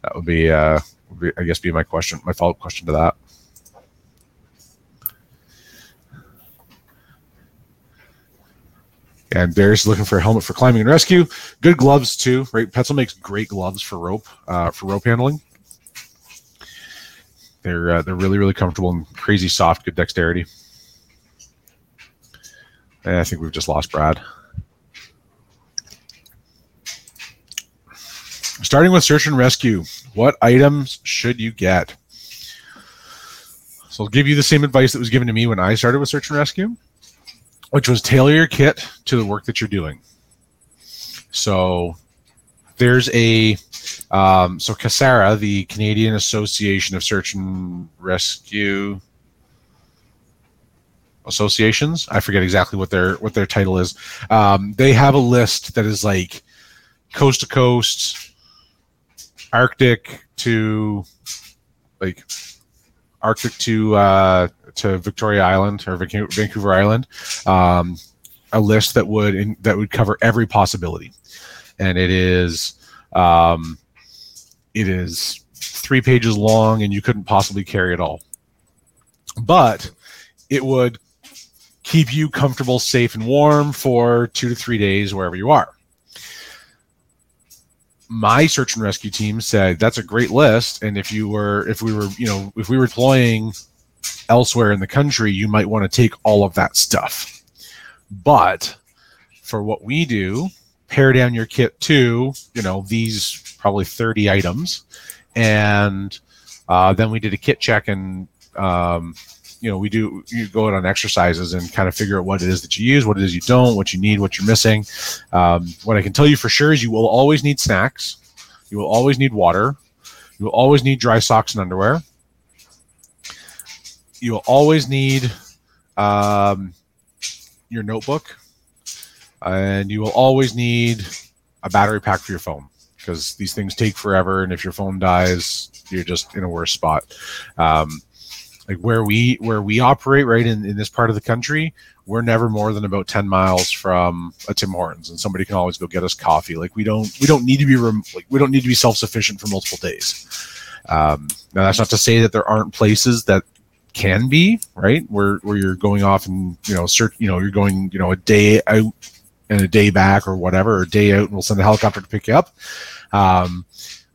That would be, uh, would be I guess, be my question, my follow up question to that. And is looking for a helmet for climbing and rescue. Good gloves too, right? Petzl makes great gloves for rope, uh, for rope handling. They're uh, they're really really comfortable and crazy soft, good dexterity. And I think we've just lost Brad. Starting with search and rescue, what items should you get? So I'll give you the same advice that was given to me when I started with search and rescue which was tailor your kit to the work that you're doing. So there's a um, so CASARA, the Canadian Association of Search and Rescue Associations. I forget exactly what their what their title is. Um, they have a list that is like coast to coast, Arctic to like Arctic to uh, to Victoria Island or Vancouver Island, um, a list that would in, that would cover every possibility, and it is um, it is three pages long, and you couldn't possibly carry it all, but it would keep you comfortable, safe, and warm for two to three days wherever you are. My search and rescue team said that's a great list, and if you were, if we were, you know, if we were deploying elsewhere in the country, you might want to take all of that stuff. But for what we do, pare down your kit to, you know, these probably 30 items. And uh, then we did a kit check and, um, you know, we do, you go out on exercises and kind of figure out what it is that you use, what it is you don't, what you need, what you're missing. Um, what I can tell you for sure is you will always need snacks. You will always need water. You will always need dry socks and underwear you will always need um, your notebook, and you will always need a battery pack for your phone because these things take forever, and if your phone dies, you're just in a worse spot. Um, like where we where we operate right in, in this part of the country we're never more than about 10 miles from a tim hortons and somebody can always go get us coffee. Like we don't we don't need to be rem- like we don't need to be self-sufficient for multiple days. Um, now that's not to say that there aren't places that can be right where where you're going off and you know search you know you're going you know a day out and a day back or whatever or a day out and we'll send a helicopter to pick you up. Um,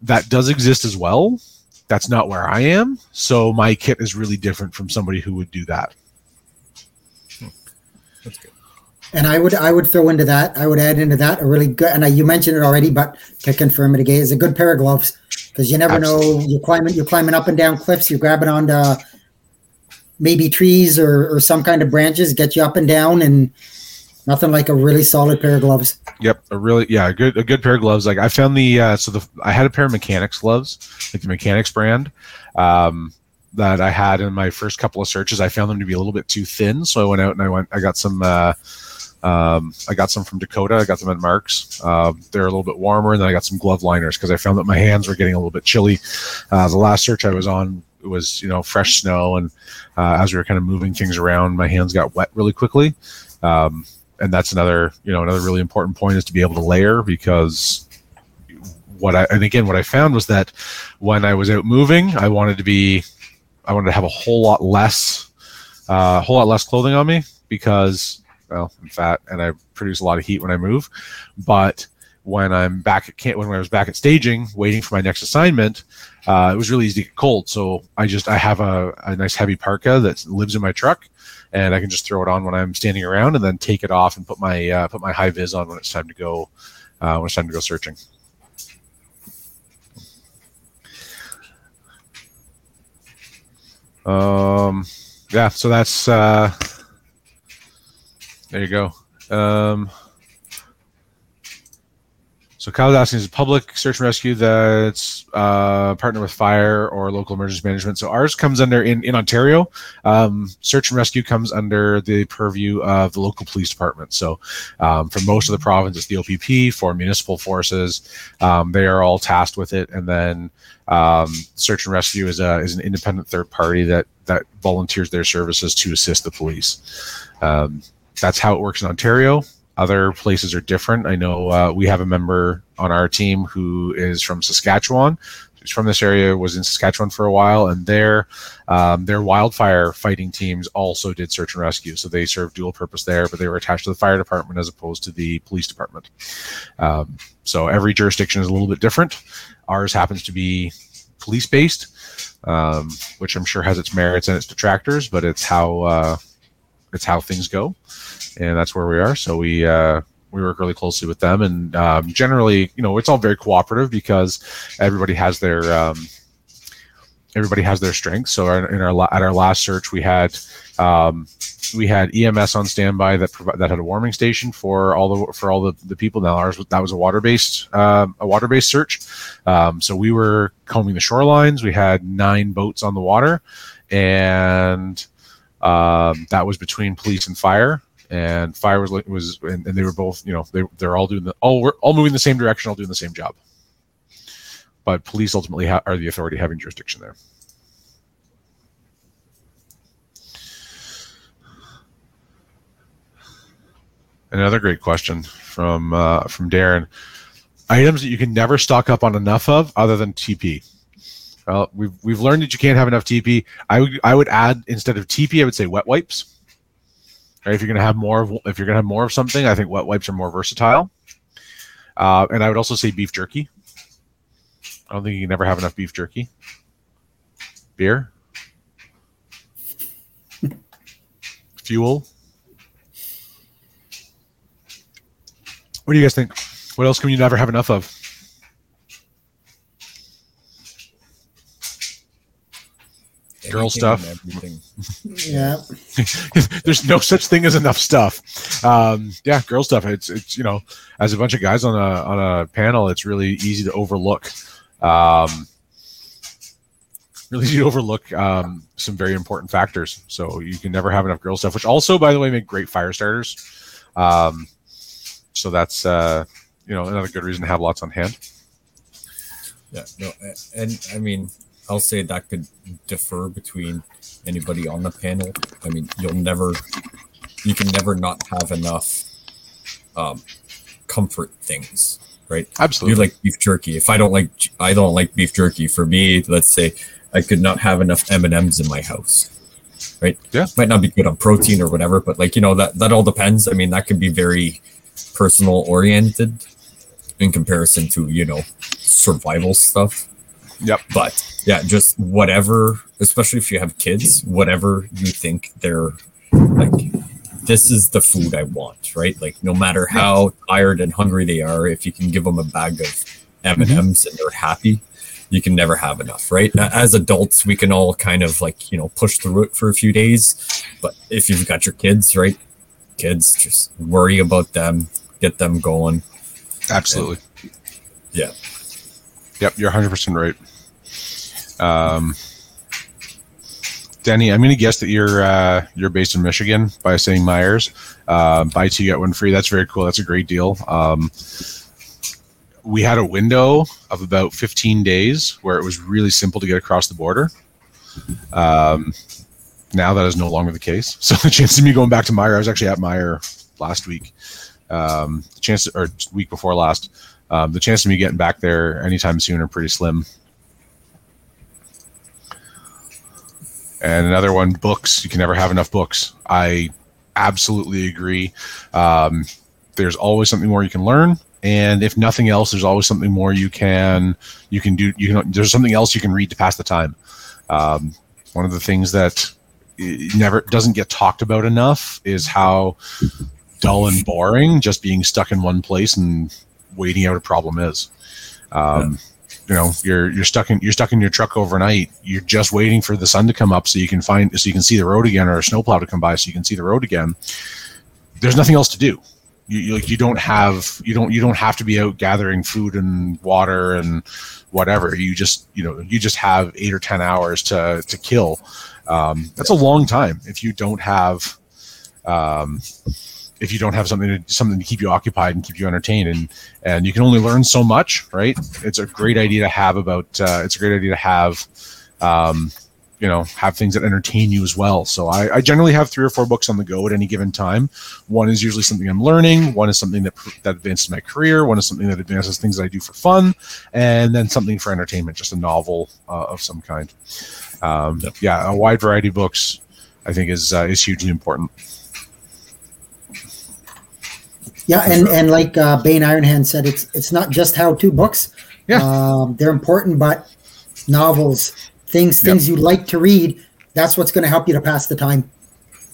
that does exist as well that's not where i am. So my kit is really different from somebody who would do that. That's good. And I would I would throw into that I would add into that a really good and I, you mentioned it already but to confirm it again is a good pair of gloves because you never Absolutely. know you're climbing you're climbing up and down cliffs you're grabbing onto maybe trees or, or some kind of branches get you up and down and nothing like a really solid pair of gloves yep a really yeah a good a good pair of gloves like i found the uh, so the i had a pair of Mechanix gloves like the Mechanix brand um, that i had in my first couple of searches i found them to be a little bit too thin so i went out and i went i got some uh, um, I got some from Dakota. I got them at Mark's. Uh, they're a little bit warmer, and then I got some glove liners because I found that my hands were getting a little bit chilly. Uh, the last search I was on it was you know fresh snow, and uh, as we were kind of moving things around, my hands got wet really quickly. Um, and that's another you know another really important point is to be able to layer because what I and again what I found was that when I was out moving, I wanted to be I wanted to have a whole lot less uh, a whole lot less clothing on me because well I'm fat and I produce a lot of heat when I move, but when I'm back at when I was back at staging, waiting for my next assignment, uh, it was really easy to get cold. So I just I have a, a nice heavy parka that lives in my truck, and I can just throw it on when I'm standing around, and then take it off and put my uh, put my high vis on when it's time to go uh, when it's time to go searching. Um, yeah, so that's uh, there you go. Um, so Kyle's asking is public search and rescue that's uh, partner with fire or local emergency management. So ours comes under in in Ontario. Um, search and rescue comes under the purview of the local police department. So um, for most of the province, it's the OPP. For municipal forces, um, they are all tasked with it. And then um, search and rescue is a is an independent third party that that volunteers their services to assist the police. Um, that's how it works in Ontario. Other places are different. I know uh, we have a member on our team who is from Saskatchewan. He's from this area, was in Saskatchewan for a while, and their um, their wildfire fighting teams also did search and rescue. So they served dual purpose there, but they were attached to the fire department as opposed to the police department. Um, so every jurisdiction is a little bit different. Ours happens to be police based, um, which I'm sure has its merits and its detractors, but it's how uh, it's how things go and that's where we are. So we uh, we work really closely with them, and um, generally, you know, it's all very cooperative because everybody has their um, everybody has their strengths. So our, in our at our last search, we had um, we had EMS on standby that provi- that had a warming station for all the for all the, the people. Now ours that was a water based um, a water based search. Um, so we were combing the shorelines. We had nine boats on the water, and um, that was between police and fire and fire was was and, and, they were both you know they they're all doing the all we're all moving the same direction all doing the same job. But police ultimately ha- are the authority having jurisdiction there. Another great question from uh, from darren. Items that you can never stock up on enough of other than tp well we've, we've learned that you can't have enough tp i would i would add instead of tp i would say wet wipes? If you're to have more of, if you're to have more of something, I think wet wipes are more versatile. Uh, and I would also say beef jerky. I don't think you can never have enough beef jerky. Beer. Fuel. What do you guys think? What else can you never have enough of? Girl stuff. yeah. There's no such thing as enough stuff. Um, yeah, girl stuff. It's it's you know, as a bunch of guys on a on a panel, it's really easy to overlook. Um, really easy to overlook um, some very important factors. So you can never have enough girl stuff, which also, by the way, make great fire starters. Um, so that's uh, you know another good reason to have lots on hand. Yeah, no, and I mean I'll say that could differ between anybody on the panel. I mean, you'll never, you can never not have enough um, comfort things, right? Absolutely. You like beef jerky. If I don't like, I don't like beef jerky. For me, let's say I could not have enough M and M's in my house, right? Yeah, might not be good on protein or whatever, but like you know that that all depends. I mean, that could be very personal oriented in comparison to you know survival stuff. Yep. But yeah, just whatever, especially if you have kids, whatever you think they're like, this is the food I want, right? Like, no matter how tired and hungry they are, if you can give them a bag of M and M's and they're happy, you can never have enough, right? As adults, we can all kind of like you know push through it for a few days, but if you've got your kids, right? Kids, just worry about them, get them going. Absolutely. And, yeah. Yep, you're 100% right. Um, Danny, I'm going to guess that you're uh, you're based in Michigan by saying Meijers. Uh, buy two get one free. That's very cool. That's a great deal. Um, we had a window of about 15 days where it was really simple to get across the border. Um, now that is no longer the case. So the chance of me going back to Meijer, I was actually at Meijer last week. Um, the chance, or week before last, um, the chance of me getting back there anytime soon are pretty slim. And another one, books. You can never have enough books. I absolutely agree. Um, there's always something more you can learn, and if nothing else, there's always something more you can you can do. You can there's something else you can read to pass the time. Um, one of the things that never doesn't get talked about enough is how dull and boring just being stuck in one place and waiting out a problem is. Um, You know, you're you're stuck in you're stuck in your truck overnight. You're just waiting for the sun to come up so you can find so you can see the road again, or a snowplow to come by so you can see the road again. There's nothing else to do. You, you like you don't have you don't you don't have to be out gathering food and water and whatever. You just you know you just have eight or ten hours to to kill. Um, that's a long time if you don't have um, if you don't have something to something to keep you occupied and keep you entertained. And and you can only learn so much right? It's a great idea to have about uh, it's a great idea to have um, you know have things that entertain you as well. So I, I generally have three or four books on the go at any given time. One is usually something i'm learning one is something that that advances my career one is something that advances things that i do for fun and then something for entertainment just a novel uh, of some kind. Um, yeah a wide variety of books i think is uh, is hugely important Yeah, and and like uh, Bane Ironhand said, it's it's not just how to books. Yeah. um, they're important, but novels, things Yep. things you like to read, that's what's going to help you to pass the time.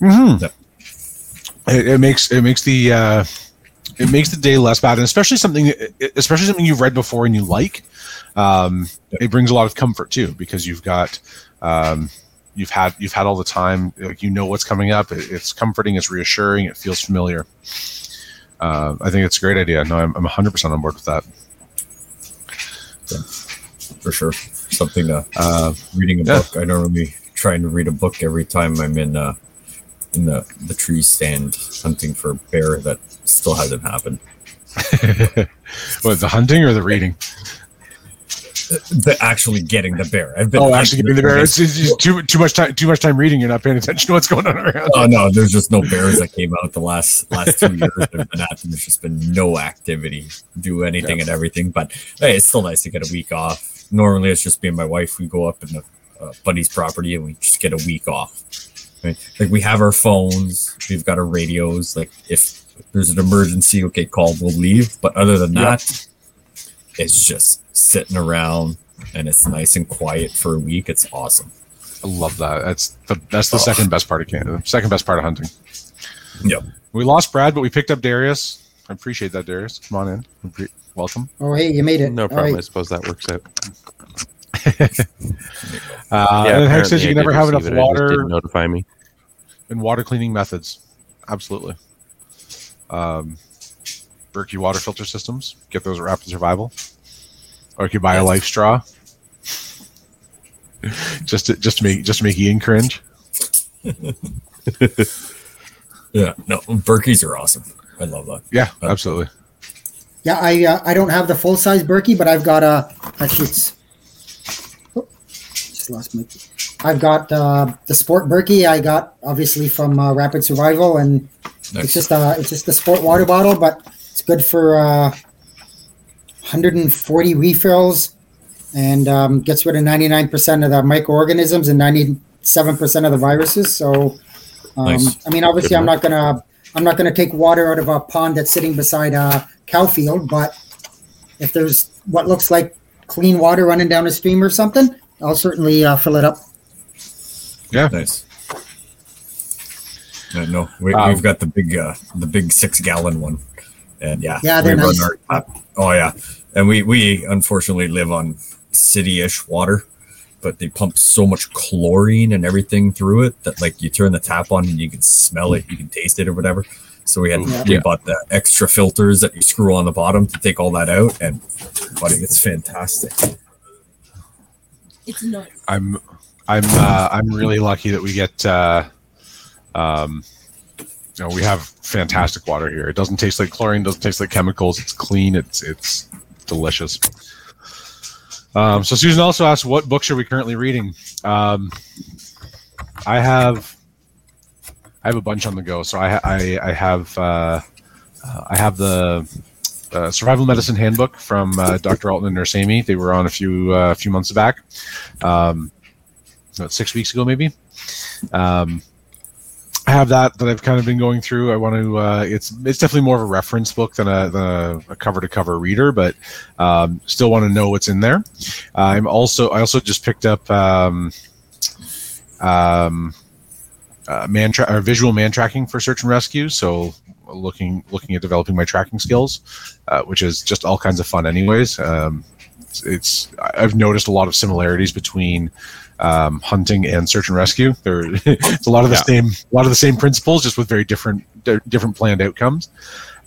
Mm-hmm. Yep. It, it makes it makes the uh, it makes the day less bad, and especially something especially something you've read before and you like. Um, it brings a lot of comfort too because you've got um, you've had you've had all the time. Like you know what's coming up. It, it's comforting. It's reassuring. It feels familiar. Uh, I think it's a great idea. No, I'm, I'm 100% on board with that. for sure. Something to Uh, reading a Yeah. book. I normally try and to read a book every time I'm in uh in the the tree stand hunting for a bear. That still hasn't happened. what the hunting or the reading? The actually getting the bear. I've been Oh, actually getting the bear. It's, it's just too too much time. Too much time reading. You're not paying attention to what's going on around. Oh no, there's just no bears that came out the last last two years. There's been at. There's just been no activity, do anything Yeah. and everything. But hey, it's still nice to get a week off. Normally, it's just me and my wife. We go up in the uh, buddy's property and we just get a week off. Right? Like we have our phones, we've got our radios. Like if there's an emergency, okay, call, we'll leave. But other than Yeah. that, it's just sitting around and it's nice and quiet for a week. It's awesome. I love that. That's the that's the Oh. second best part of Canada. Second best part of hunting. Yep. We lost Brad, but we picked up Darius. I appreciate that, Darius. Come on in. Welcome. Oh, hey, you made it. No All problem. I suppose that works out. Uh, and then Hex says you I can never did have enough receive it, water didn't notify me. and water cleaning methods. Absolutely. Um, Berkey water filter systems. Get those at Rapid Survival. Or you could buy a LifeStraw. just to just to make just to make Ian cringe. Yeah, no, Berkeys are awesome. I love that. Yeah, absolutely. Yeah, I uh, I don't have the full size Berkey, but I've got a actually it's oh, just lost my. I've got uh, the sport Berkey. I got obviously from uh, Rapid Survival, and it's just a it's just a sport water bottle, but it's good for uh, 140 refills, and um, gets rid of 99% of the microorganisms and 97% of the viruses. So, um, Nice. I mean, obviously, Good I'm not gonna I'm not gonna take water out of a pond that's sitting beside a cow field, but if there's what looks like clean water running down a stream or something, I'll certainly uh, fill it up. Yeah. Nice. Yeah, no, we, Um, we've got the big, uh, the big six gallon one, and yeah, Yeah, they're run nice. our tap- oh yeah, and we we unfortunately live on city-ish water, but they pump so much chlorine and everything through it that like you turn the tap on and you can smell it, you can taste it or whatever. So we had Yeah. we bought the extra filters that you screw on the bottom to take all that out, and buddy, it's fantastic. It's nuts. I'm I'm uh, I'm really lucky that we get uh, um, know we have fantastic water here. It doesn't taste like chlorine, doesn't taste like chemicals. It's clean. It's it's delicious. Um, so Susan also asked, "What books are we currently reading?" Um, I have I have a bunch on the go. So I I, I have uh, uh, I have the uh, Survival Medicine Handbook from uh, Dr. Alton and Nurse Amy. They were on a few uh, few months back, um, about six weeks ago maybe. Um, I have that that I've kind of been going through. I want to. Uh, it's it's definitely more of a reference book than a than a, cover to cover reader, but um, still want to know what's in there. I'm also I also just picked up um, um, uh, man tra- or visual man tracking for search and rescue. So looking looking at developing my tracking skills, uh, which is just all kinds of fun. Anyways, um, it's, it's I've noticed a lot of similarities between um, hunting and search and rescue. There, it's a lot of the yeah. same, a lot of the same principles, just with very different, different planned outcomes.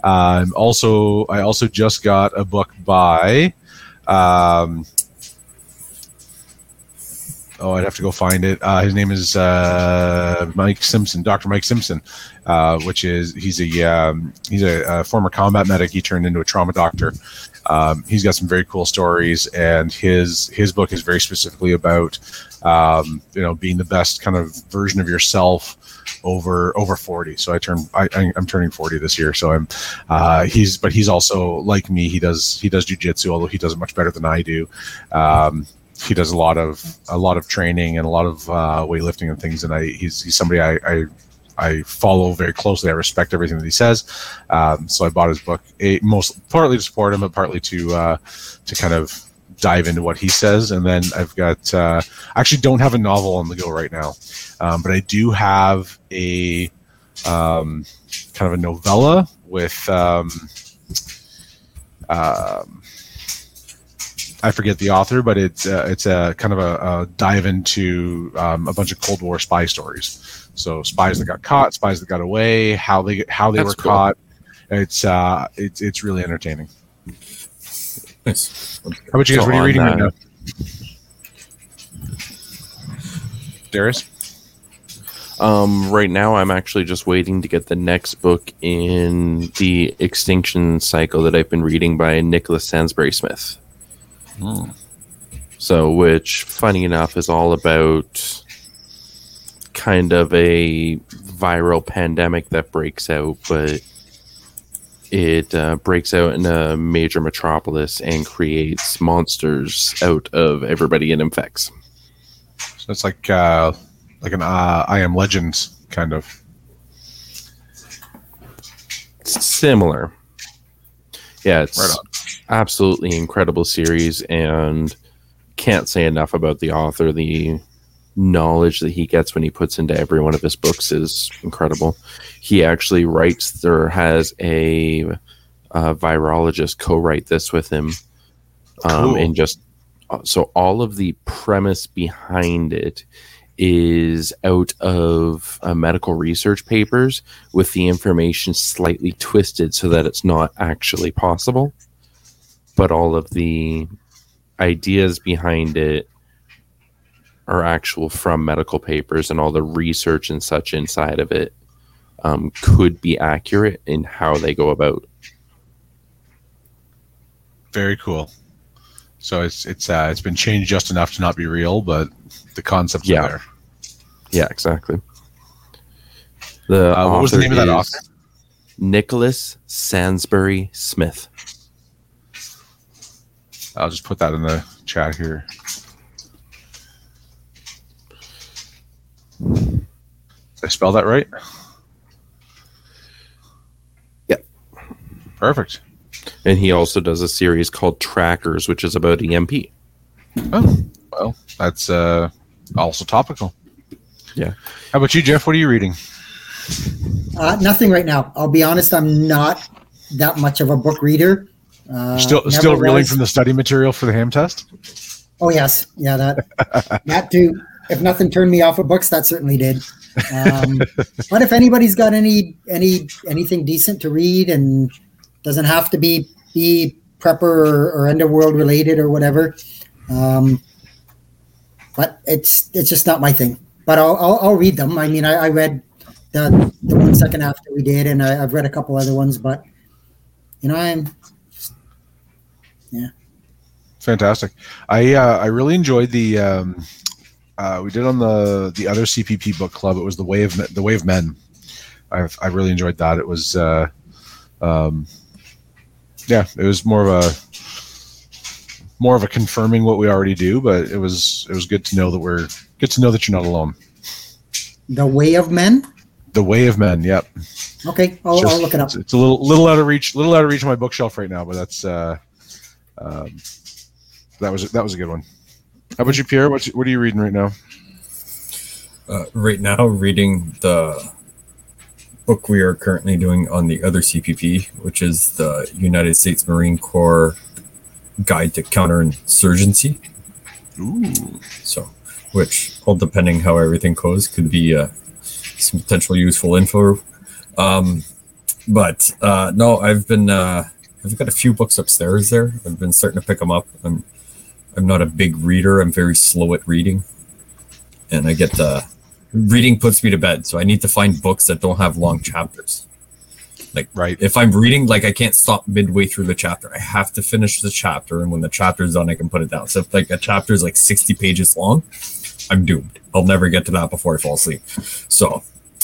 Um, also, I also just got a book by, um, oh, I'd have to go find it. Uh, his name is uh, Mike Simpson, Dr. Mike Simpson, uh, which is he's a um, he's a, a, former combat medic. He turned into a trauma doctor. Um, he's got some very cool stories, and his his book is very specifically about um, you know being the best kind of version of yourself over over 40 so i turn I, i'm turning 40 this year. So i'm uh he's but he's also like me. He does he does jujitsu although he does it much better than i do. Um he does a lot of a lot of training and a lot of uh, weightlifting and things. And i he's, he's somebody I, I I follow very closely. I respect everything that he says. Um, so I bought his book, a, most partly to support him, but partly to uh, to kind of dive into what he says. And then I've got, uh, I actually don't have a novel on the go right now, um, but I do have a um, kind of a novella with, um, uh, I forget the author, but it's uh, it's a kind of a, a dive into um, a bunch of Cold War spy stories. So spies that got caught, spies that got away, how they how they That's were cool. caught. It's uh, it's it's really entertaining. Nice. How about you guys? So what are you reading right now? Darius? Um, right now, I'm actually just waiting to get the next book in the Extinction Cycle that I've been reading by Nicholas Sansbury Smith. Hmm. So, which, funny enough, is all about kind of a viral pandemic that breaks out, but it uh, breaks out in a major metropolis and creates monsters out of everybody it infects. So it's like uh, like an uh, I Am Legends kind of similar. Yeah, it's right absolutely incredible series, and can't say enough about the author. The knowledge that he gets when he puts into every one of his books is incredible. He actually writes or has a, a virologist co-write this with him, um, cool. and just uh, so all of the premise behind it is out of uh, medical research papers with the information slightly twisted so that it's not actually possible but all of the ideas behind it are actual from medical papers and all the research and such inside of it um, could be accurate in how they go about. Very cool. So it's it's uh, it's been changed just enough to not be real, but the concepts yeah. are there. Yeah, exactly. The uh, what was the name of that author? Nicholas Sansbury Smith. I'll just put that in the chat here. Did I spell that right? Yep. Perfect. And he also does a series called Trackers, which is about EMP. Oh, well, that's uh, also topical. Yeah. How about you, Jeff? What are you reading? Uh, nothing right now. I'll be honest. I'm not that much of a book reader. Uh, still, still reeling was. from the study material for the ham test. Oh yes, yeah. That that too if nothing turned me off of books, that certainly did. Um, but if anybody's got any any anything decent to read and doesn't have to be be prepper or, or underworld related or whatever, um, but it's it's just not my thing. But I'll I'll, I'll read them. I mean, I, I read the the one second after we did, and I, I've read a couple other ones, but you know, I'm yeah fantastic. I uh, I really enjoyed the um, uh, we did on the the other CPP book club. It was the way of the way of men. I I really enjoyed that. It was, uh, um, yeah, it was more of a more of a confirming what we already do, but it was it was good to know that we're good to know that you're not alone. The way of men. The Way of Men. Yep. Okay, I'll, Just- I'll look it up. It's, it's a little little out of reach, little out of reach of my bookshelf right now, but that's uh, um, that was that was a good one. How about you, Pierre? What's, what are you reading right now? Uh, right now, reading the book we are currently doing on the other CPP, which is the United States Marine Corps Guide to Counterinsurgency. Ooh, So, which, all depending how everything goes, could be uh, some potential useful info. Um, but uh, no, I've been uh, I've got a few books upstairs there. I've been starting to pick them up. I'm I'm not a big reader. I'm very slow at reading, and I get the reading puts me to bed. So I need to find books that don't have long chapters. Like right. If I'm reading, like I can't stop midway through the chapter. I have to finish the chapter, and when the chapter is done, I can put it down. So if like a chapter is like 60 pages long, I'm doomed. I'll never get to that before I fall asleep. So,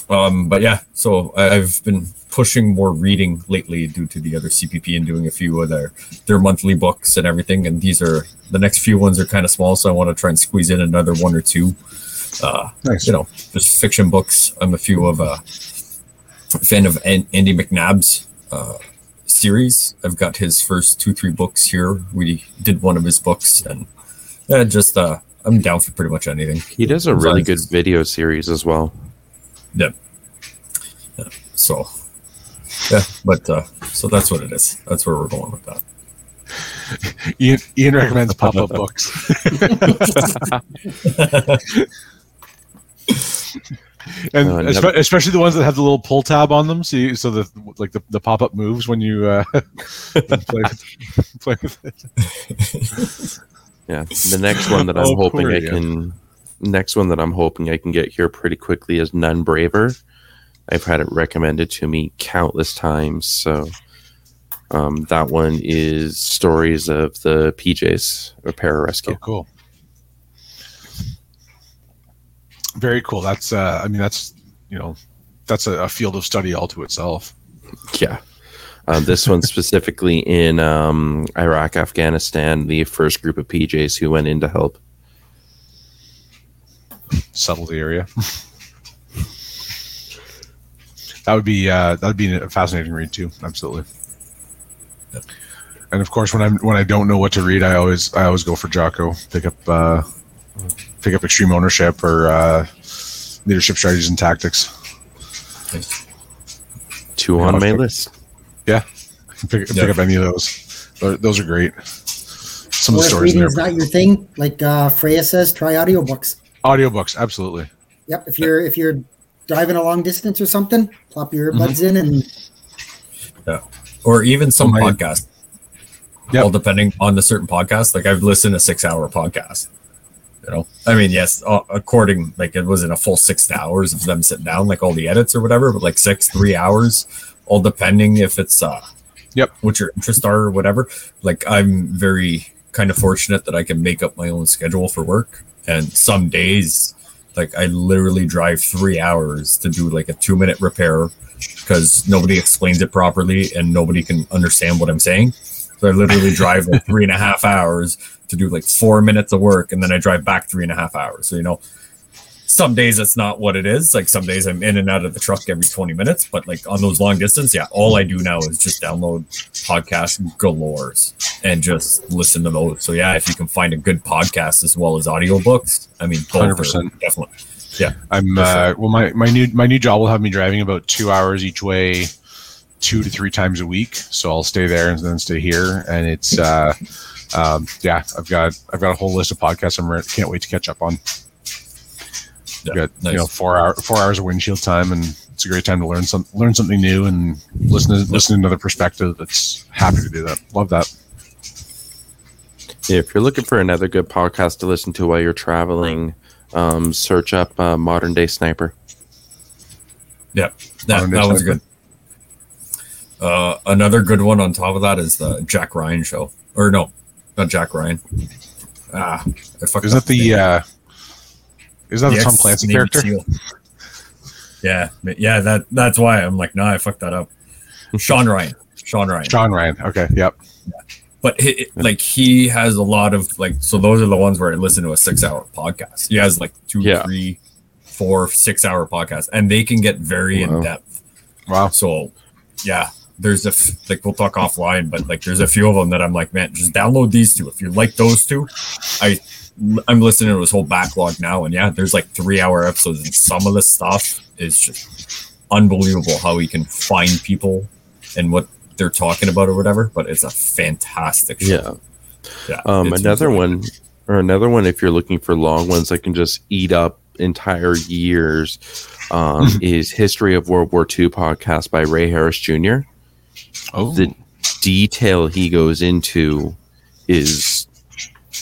um, but yeah, so I, I've been pushing more reading lately due to the other CPP and doing a few of their their monthly books and everything. And these are the next few ones are kind of small, so I want to try and squeeze in another one or two. Uh, Nice. you know, just fiction books. I'm a few of uh fan of An- Andy McNab's uh, series. I've got his first two, three books here. We did one of his books, and yeah, just uh, I'm down for pretty much anything. He does a really good video series as well. So, yeah, but uh, so that's what it is. That's where we're going with that. Ian, Ian recommends pop up books. and Uh, espe- never- especially the ones that have the little pull tab on them, so you, so the like the, the pop up moves when you uh, play, with, play with it. Yeah, the next one that I'm Oh, hoping poor I Ian. can, next one that I'm hoping I can get here pretty quickly is None Braver. I've had it recommended to me countless times. So, um, that one is stories of the PJs or Oh, pararescue. cool. Very cool. That's uh, I mean that's you know that's a, a field of study all to itself. Yeah. Um, this one specifically in um, Iraq, Afghanistan, the first group of PJs who went in to help. Settle the area. that would be uh, that would be a fascinating read too. Absolutely. And of course, when I'm when I don't know what to read, I always I always go for Jocko. Pick up uh, pick up Extreme Ownership or uh, Leadership Strategies and Tactics. Two on my list. Yeah, pick, pick Yeah. up any of those. Those those are great. Some of the if stories in reading's there. not your thing, like uh, Freya says, try audiobooks. Audiobooks, absolutely. Yep. If you're if you're driving a long distance or something, plop your Mm-hmm. in and yeah. Or even some Oh, my- podcasts. Yep. All depending on the certain podcast. Like I've listened to six hour podcast. You know, I mean, yes, uh, according like it wasn't a full six hours of them sitting down, like all the edits or whatever, but like six, three hours, all depending if it's uh, Yep. what your interests are or whatever. Like I'm very kind of fortunate that I can make up my own schedule for work, and some days, like I literally drive three hours to do like a two minute repair because nobody explains it properly and nobody can understand what I'm saying. So I literally drive like three and a half hours to do like four minutes of work, and then I drive back three and a half hours. So you know, some days it's not what it is. Like some days I'm in and out of the truck every 20 minutes, but like on those long distance, yeah, all I do now is just download podcast galores and just listen to those. So yeah, if you can find a good podcast as well as audiobooks, I mean, both 100%. definitely. Yeah. I'm uh, well. My, my new my new job will have me driving about two hours each way, two to three times a week. So I'll stay there and then stay here. And it's uh, um, yeah. I've got I've got a whole list of podcasts. I'm re- can't wait to catch up on. Yeah, got nice. you know four hour four hours of windshield time, and it's a great time to learn some learn something new and listen to listen to another perspective. That's happy to do that. Love that. If you're looking for another good podcast to listen to while you're traveling, um, search up uh, Modern Day Sniper. Yeah, that, that was good. Uh, another good one on top of that is the Jack Ryan show. Or no, not Jack Ryan. Ah, I fucked Is up that the name. uh, is that the, Tom Clancy character? Yeah, yeah. That that's why I'm like, nah, I fucked that up. Sean Ryan, Sean Ryan. Sean Ryan. Okay. Yep. but he, like he has a lot of like so those are the ones where I listen to a six hour podcast. He has like two, Yeah. three, four, six hour podcasts, and they can get very Wow. in depth. Wow. So, yeah, there's a f- like we'll talk offline, but like there's a few of them that I'm like, man, just download these two. If you like those two, I I'm listening to his whole backlog now, and yeah, there's like three hour episodes, and some of the stuff is just unbelievable how he can find people and what they're talking about or whatever. But it's a fantastic show. Yeah. Yeah. Um, another really one, or another one, if you're looking for long ones that can just eat up entire years, um, is History of World War II podcast by Ray Harris Jr. Oh, The detail he goes into is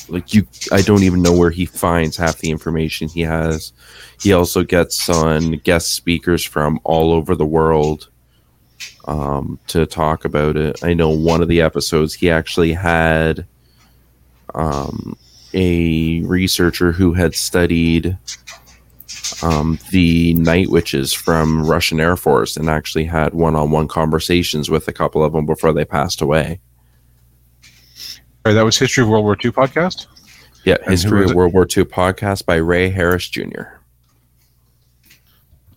like you. I don't even know where he finds half the information he has. He also gets on guest speakers from all over the world um, to talk about it. I know one of the episodes he actually had um, a researcher who had studied um, the night witches from Russian Air Force and actually had one-on-one conversations with a couple of them before they passed away. Sorry, that was History of World War II podcast. Yeah, who History of? World War II podcast by Ray Harris Jr.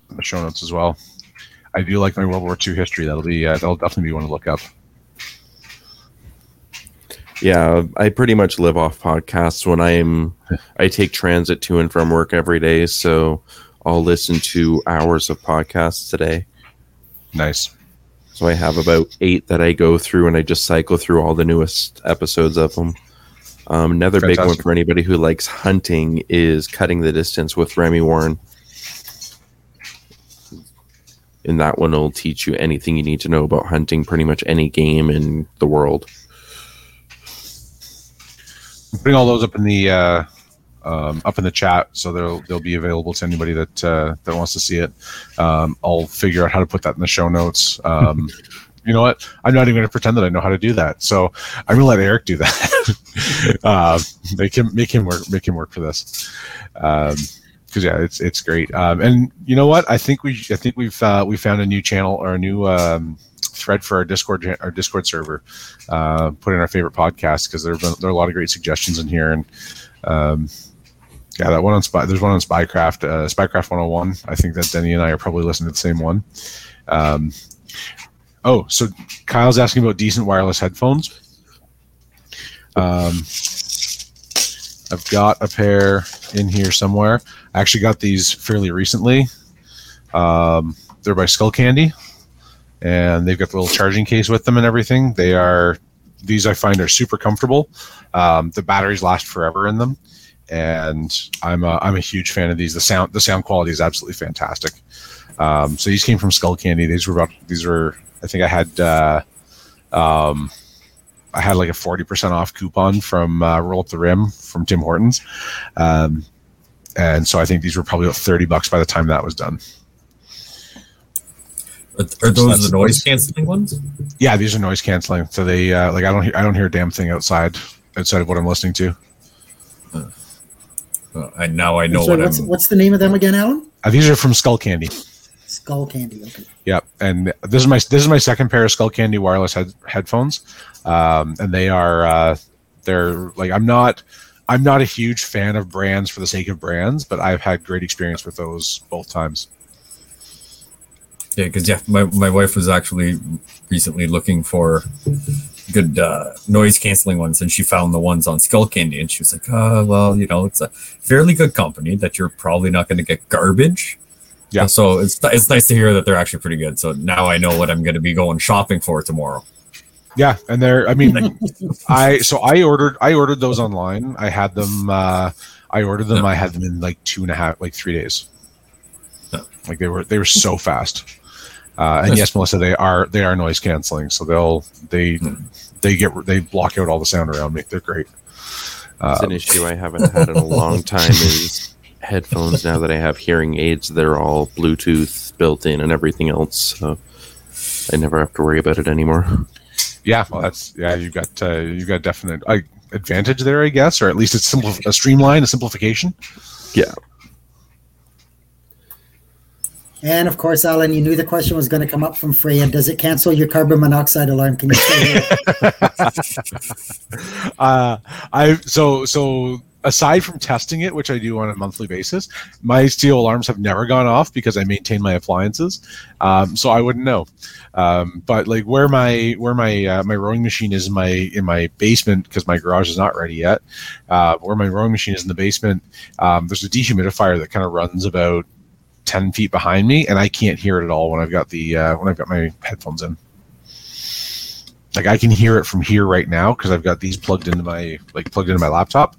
In the show notes as well. I do like my World War II history. That'll be uh, that'll definitely be one to look up. Yeah, I pretty much live off podcasts when I'm I take transit to and from work every day, so I'll listen to hours of podcasts today. Nice. So I have about eight that I go through, and I just cycle through all the newest episodes of them. Um, another big one for anybody who likes hunting is cutting the distance with Remy Warren. And that one will teach you anything you need to know about hunting pretty much any game in the world. I'm putting all those up in the uh, um, up in the chat, so they'll they'll be available to anybody that uh, that wants to see it. Um, I'll figure out how to put that in the show notes. Um, you know what? I'm not even going to pretend that I know how to do that. So I'm going to let Eric do that. uh, make him make him work make him work for this. Um, because yeah, it's it's great. Um, and you know what? I think we I think we've uh, we found a new channel or a new um, thread for our Discord our Discord server. Uh, put in our favorite podcast because there there are a lot of great suggestions in here and. Um, yeah, that one on spy. There's one on Spycraft, uh, Spycraft 101. I think that Denny and I are probably listening to the same one. Um, oh, so Kyle's asking about decent wireless headphones. Um, I've got a pair in here somewhere. I actually got these fairly recently. Um, they're by Skullcandy, and they've got the little charging case with them and everything. They are these I find are super comfortable. Um, the batteries last forever in them, and I'm a, I'm a huge fan of these. The sound the sound quality is absolutely fantastic. Um, so these came from Skullcandy. These were about these were I think I had uh, um, I had like a forty percent off coupon from uh, Roll Up the Rim from Tim Hortons, um, and so I think these were probably about thirty bucks by the time that was done. Are, those that's- the noise canceling ones? Yeah, these are noise canceling, so they uh, like I don't hear I don't hear a damn thing outside outside of what I'm listening to. Uh, and now I know Sorry, what what's, I'm. what's the name of them again, Alan? Uh, these are from Skullcandy. Skull Candy. Okay. Yeah, and this is my this is my second pair of Skullcandy wireless head, headphones, um, and they are uh, they're like I'm not I'm not a huge fan of brands for the sake of brands, but I've had great experience with those both times. Yeah, because yeah, my, my wife was actually recently looking for good uh, noise canceling ones, and she found the ones on Skullcandy, and she was like, "Uh, well, you know, it's a fairly good company that you're probably not going to get garbage." Yeah. So it's it's nice to hear that they're actually pretty good. So now I know what I'm going to be going shopping for tomorrow. Yeah, and they're I mean I so I ordered I ordered those online. I had them uh, I ordered them. I had them in like two and a half like three days. Like they were they were so fast. Uh, and yes, Melissa, they are they are noise canceling, so they'll they Hmm. they get they block out all the sound around me. They're great. It's Uh, an issue I haven't had in a long time is headphones now that I have hearing aids. They're all Bluetooth built in and everything else. So I never have to worry about it anymore. yeah, well, that's yeah. You've got uh, you've got definite uh, advantage there, I guess, or at least it's simple a streamline, a simplification. Yeah. And of course, Alan, you knew the question was going to come up from Freya. Does it cancel your carbon monoxide alarm? Can you say uh, I so so aside from testing it, which I do on a monthly basis, my steel alarms have never gone off because I maintain my appliances. Um, so I wouldn't know. Um, but like where my where my uh, my rowing machine is in my in my basement because my garage is not ready yet. Uh, where my rowing machine is in the basement, um, there's a dehumidifier that kind of runs about ten feet behind me, and I can't hear it at all when I've got the uh, when I've got my headphones in like I can hear it from here right now because I've got these plugged into my like plugged into my laptop.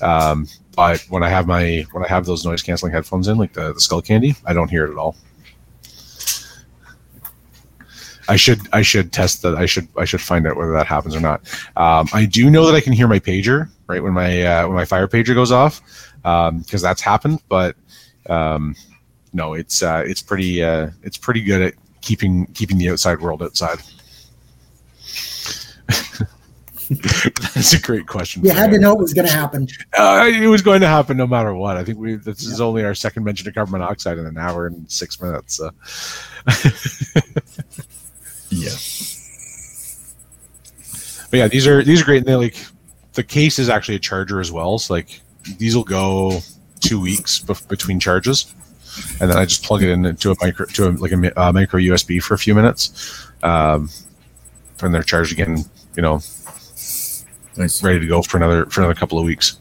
Um, but when I have my when I have those noise canceling headphones in, like the, the Skullcandy, I don't hear it at all. I should I should test that. I should I should find out whether that happens or not. Um, I do know that I can hear my pager right when my uh, when my fire pager goes off Um because um, that's happened. But um, no, it's uh, it's pretty uh, it's pretty good at keeping keeping the outside world outside. That's a great question. You had to know it was going to happen. Uh, it was going to happen no matter what. I think we this is only our second mention of carbon monoxide in an hour and six minutes. So. Yeah. But yeah, these are these are great. And they like the case is actually a charger as well. So like these will go two weeks bef- between charges, and then I just plug it into a micro to a, like a uh, micro USB for a few minutes, um, and they're charged again. You know, Nice. ready to go for another for another couple of weeks.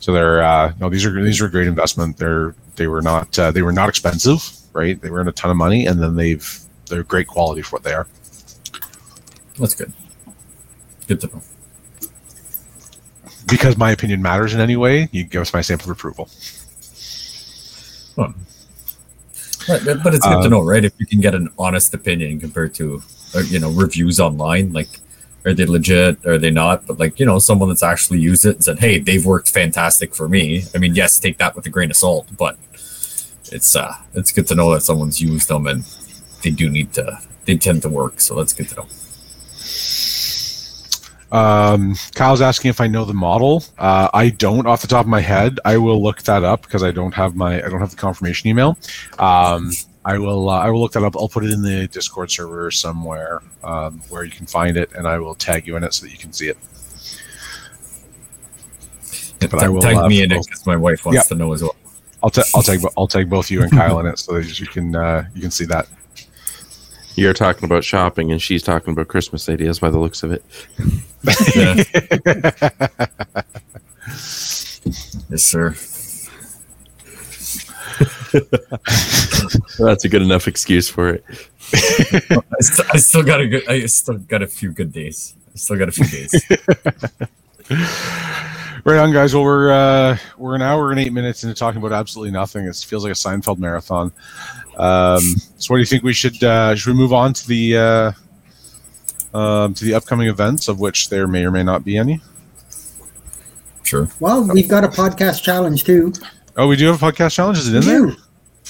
So they're uh, no, these are these are a great investment. They're they were not uh, they were not expensive, right? They were in a ton of money, and then they've they're great quality for what they are. That's good. Good to know. Because my opinion matters in any way, you give us my stamp of approval. Right, but, but it's good to Um, know, right? If you can get an honest opinion compared to, uh, you know, reviews online, like, are they legit? Are they not? But like, you know, someone that's actually used it and said, "Hey, they've worked fantastic for me." I mean, yes, take that with a grain of salt, but it's uh, it's good to know that someone's used them and they do need to. They tend to work, so that's good to know. Um, Kyle's asking if I know the model. Uh, I don't off the top of my head. I will look that up because I don't have my I don't have the confirmation email. Um, I will uh, I will look that up. I'll put it in the Discord server somewhere um, where you can find it, and I will tag you in it so that you can see it. But I will, tag uh, me in it because my wife wants Yeah. to know as well. I'll ta- I'll tag I'll tag both you and Kyle in it so that you can uh, you can see that. You're talking about shopping, and she's talking about Christmas ideas by the looks of it. Yes, sir. That's a good enough excuse for it. I, st- I still got a good. I still got a few good days. I still got a few days. Right on, guys. Well, we're uh, we're an hour and eight minutes into talking about absolutely nothing. It feels like a Seinfeld marathon. Um, so, what do you think we should uh, should we move on to the uh, um, to the upcoming events, of which there may or may not be any? Sure. Well, we've got a podcast challenge too. Oh, we do have a podcast challenge. Is it in there?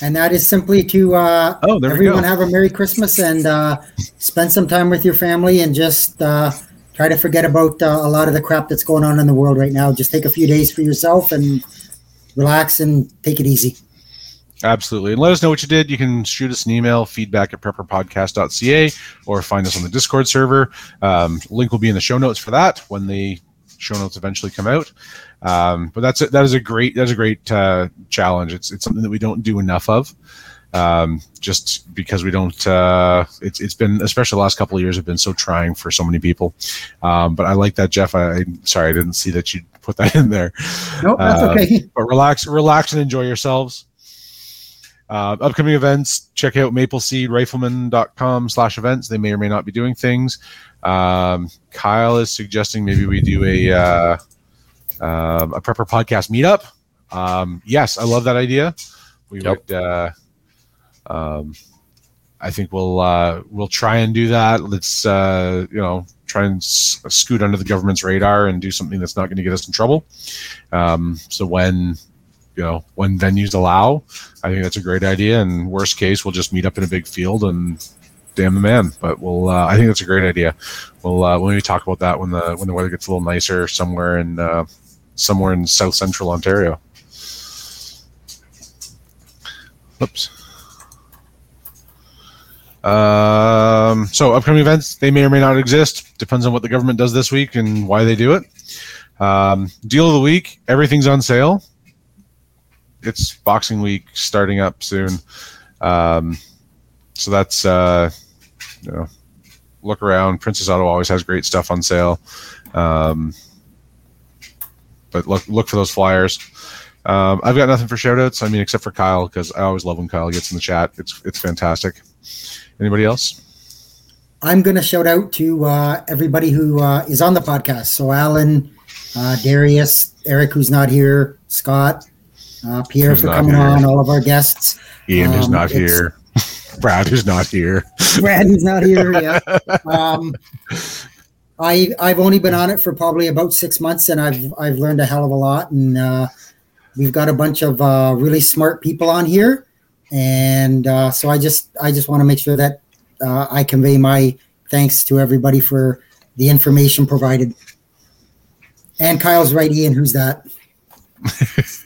And that is simply to uh, Oh, there we everyone have a Merry Christmas and uh, spend some time with your family and just uh, try to forget about uh, a lot of the crap that's going on in the world right now. Just take a few days for yourself and relax and take it easy. Absolutely. And let us know what you did. You can shoot us an email, feedback at prepperpodcast.ca, or find us on the Discord server. Um, link will be in the show notes for that when the show notes eventually come out. Um, but that's a, that is a great that's a great uh, challenge. It's it's something that we don't do enough of. Um, just because we don't, uh, it's it's been especially the last couple of years have been so trying for so many people. Um, but I like that, Jeff. I, I'm sorry I didn't see that you put that in there Nope, that's Uh, okay. but relax, relax and enjoy yourselves. Uh, upcoming events, check out mapleseedrifleman.com slash events. They may or may not be doing things. Um, Kyle is suggesting maybe we do a, uh, um, a prepper podcast meetup. Um, yes, I love that idea. We Yep. would, uh, um, I think we'll, uh, we'll try and do that. Let's, uh, you know, try and s- scoot under the government's radar and do something that's not going to get us in trouble. Um, so when you know when venues allow, I think that's a great idea. And worst case, we'll just meet up in a big field and damn the man. But we'll uh, I think that's a great idea. We'll uh, when we talk about that when the when the weather gets a little nicer somewhere in uh, somewhere in south central Ontario. Oops. Um, so upcoming events, they may or may not exist. Depends on what the government does this week and why they do it. Um, deal of the week: everything's on sale. It's Boxing Week starting up soon, um, so that's uh, you know, look around. Princess Auto always has great stuff on sale, um, but look look for those flyers. Um, I've got nothing for shoutouts. I mean, except for Kyle because I always love when Kyle gets in the chat. It's it's fantastic. Anybody else? I'm going to shout out to uh, everybody who uh, is on the podcast. So Alan, uh, Darius, Eric, who's not here, Scott, uh, Pierre Who's for not coming here. on, all of our guests. Ian who's Um, not it's- here. Brad is not here. Brad, who's not here yet. Um, I I've only been on it for probably about six months, and I've I've learned a hell of a lot. And uh, we've got a bunch of uh, really smart people on here, and uh, so I just I just want to make sure that uh, I convey my thanks to everybody for the information provided. And Kyle's right, Ian. Who's that?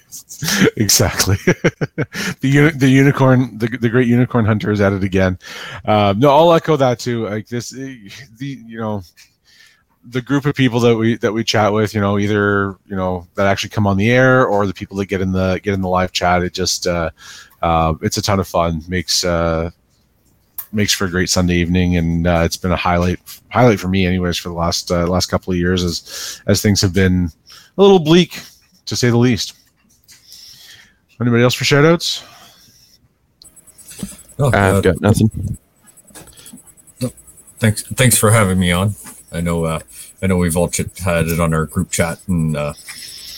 exactly. the uni- the unicorn, the, the great unicorn hunter is at it again. Um, no, I'll echo that too. Like this, eh, the you know, the group of people that we that we chat with, you know, either you know that actually come on the air or the people that get in the get in the live chat. It just uh, uh, it's a ton of fun. Makes uh, makes for a great Sunday evening, and uh, it's been a highlight highlight for me, anyways, for the last uh, last couple of years as as things have been a little bleak to say the least. Anybody else for shoutouts? Oh, I've uh, got nothing. thanks, thanks for having me on. I know, uh, I know we've all ch- had it on our group chat, and uh,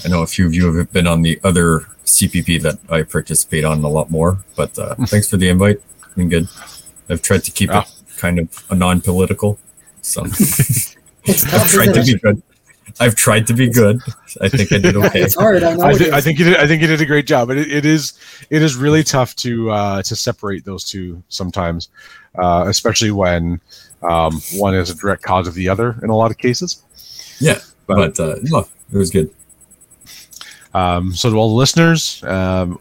I know a few of you have been on the other CPP that I participate on a lot more. But uh, thanks for the invite. Been good. I've tried to keep Yeah. it kind of a non-political, so It's I've tried to isn't be it? good. I've tried to be good. I think I did okay. It's hard. I know. I, it I think you did. I think you did a great job. But it, it is it is really tough to uh, to separate those two sometimes, uh, especially when um, one is a direct cause of the other in a lot of cases. Yeah, But- but uh, no, it was good. Um, so to all the listeners, um,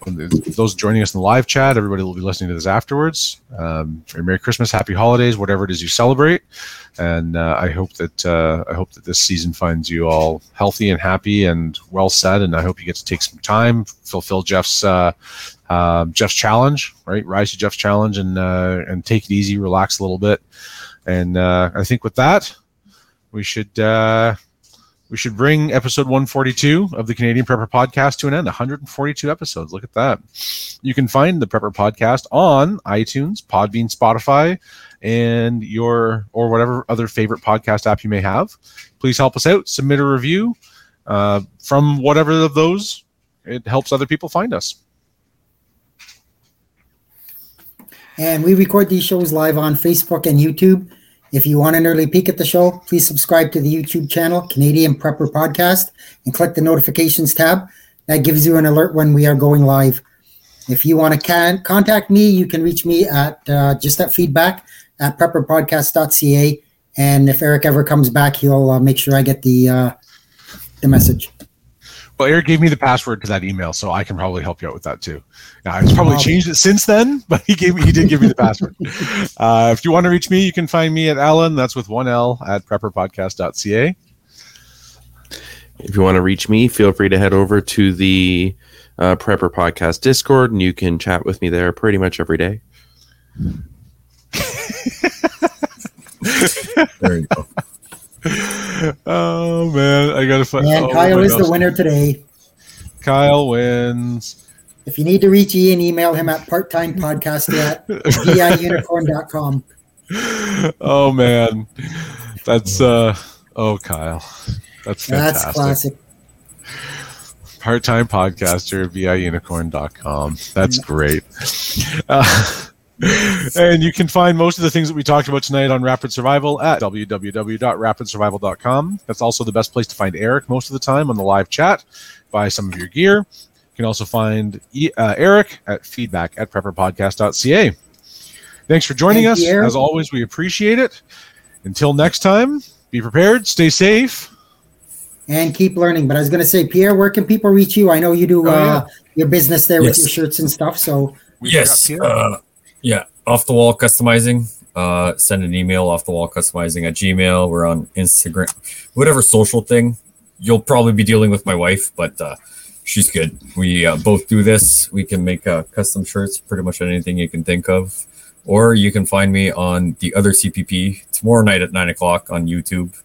those joining us in the live chat, everybody will be listening to this afterwards. Um, Merry Christmas, Happy Holidays, whatever it is you celebrate, and uh, I hope that uh, I hope that this season finds you all healthy and happy and well set. And I hope you get to take some time, fulfill Jeff's uh, uh, Jeff's challenge, right? Rise to Jeff's challenge, and uh, and take it easy, relax a little bit. And uh, I think with that, we should. We should bring episode 142 of the Canadian Prepper Podcast to an end. 142 episodes. Look at that. You can find the Prepper Podcast on iTunes, Podbean, Spotify, and your or whatever other favorite podcast app you may have. Please help us out. Submit a review uh, from whatever of those. It helps other people find us. And we record these shows live on Facebook and YouTube. If you want an early peek at the show, please subscribe to the YouTube channel, Canadian Prepper Podcast, and click the notifications tab. That gives you an alert when we are going live. If you want to can- contact me, you can reach me at uh, just at feedback at prepperpodcast.ca. And if Eric ever comes back, he'll uh, make sure I get the uh, the message. Well, Eric gave me the password to that email, so I can probably help you out with that too. Now, he's probably Wow. changed it since then, but he gave me he did give me the password. Uh, if you want to reach me, you can find me at Alan. That's with one L at prepperpodcast.ca. If you want to reach me, feel free to head over to the uh, Prepper Podcast Discord, and you can chat with me there pretty much every day. There you go. Oh man, I gotta find. And oh, Kyle is the winner today. Kyle wins. If you need to reach Ian, email him at parttimepodcast at diunicorn.com. Oh man, that's uh. Oh, Kyle, that's That's fantastic. classic. part-time podcaster via unicorn.com that's great uh, and you can find most of the things that we talked about tonight on rapid survival at www.rapidsurvival.com that's also the best place to find eric most of the time on the live chat buy some of your gear you can also find E- uh, eric at feedback at prepperpodcast.ca thanks for joining Thank us you, as always we appreciate it until next time be prepared stay safe and keep learning. But I was going to say, Pierre, where can people reach you? I know you do Oh, uh, your business there Yes. with your shirts and stuff. So We yes. Forgot Pierre. Yeah. Off the wall customizing. Uh, send an email off the wall customizing at Gmail. We're on Instagram, whatever social thing you'll probably be dealing with my wife, but uh, she's good. We uh, both do this. We can make uh, custom shirts, pretty much anything you can think of. Or you can find me on the other CPP tomorrow night at nine o'clock on YouTube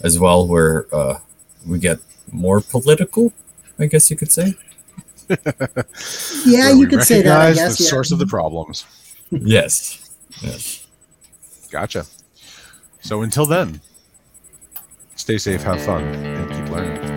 as well, where uh, we get more political, I guess you could say. Yeah, where you could say that. I guess. the yeah. source of the problems. Yes. Yes. Gotcha. So until then, stay safe, have fun.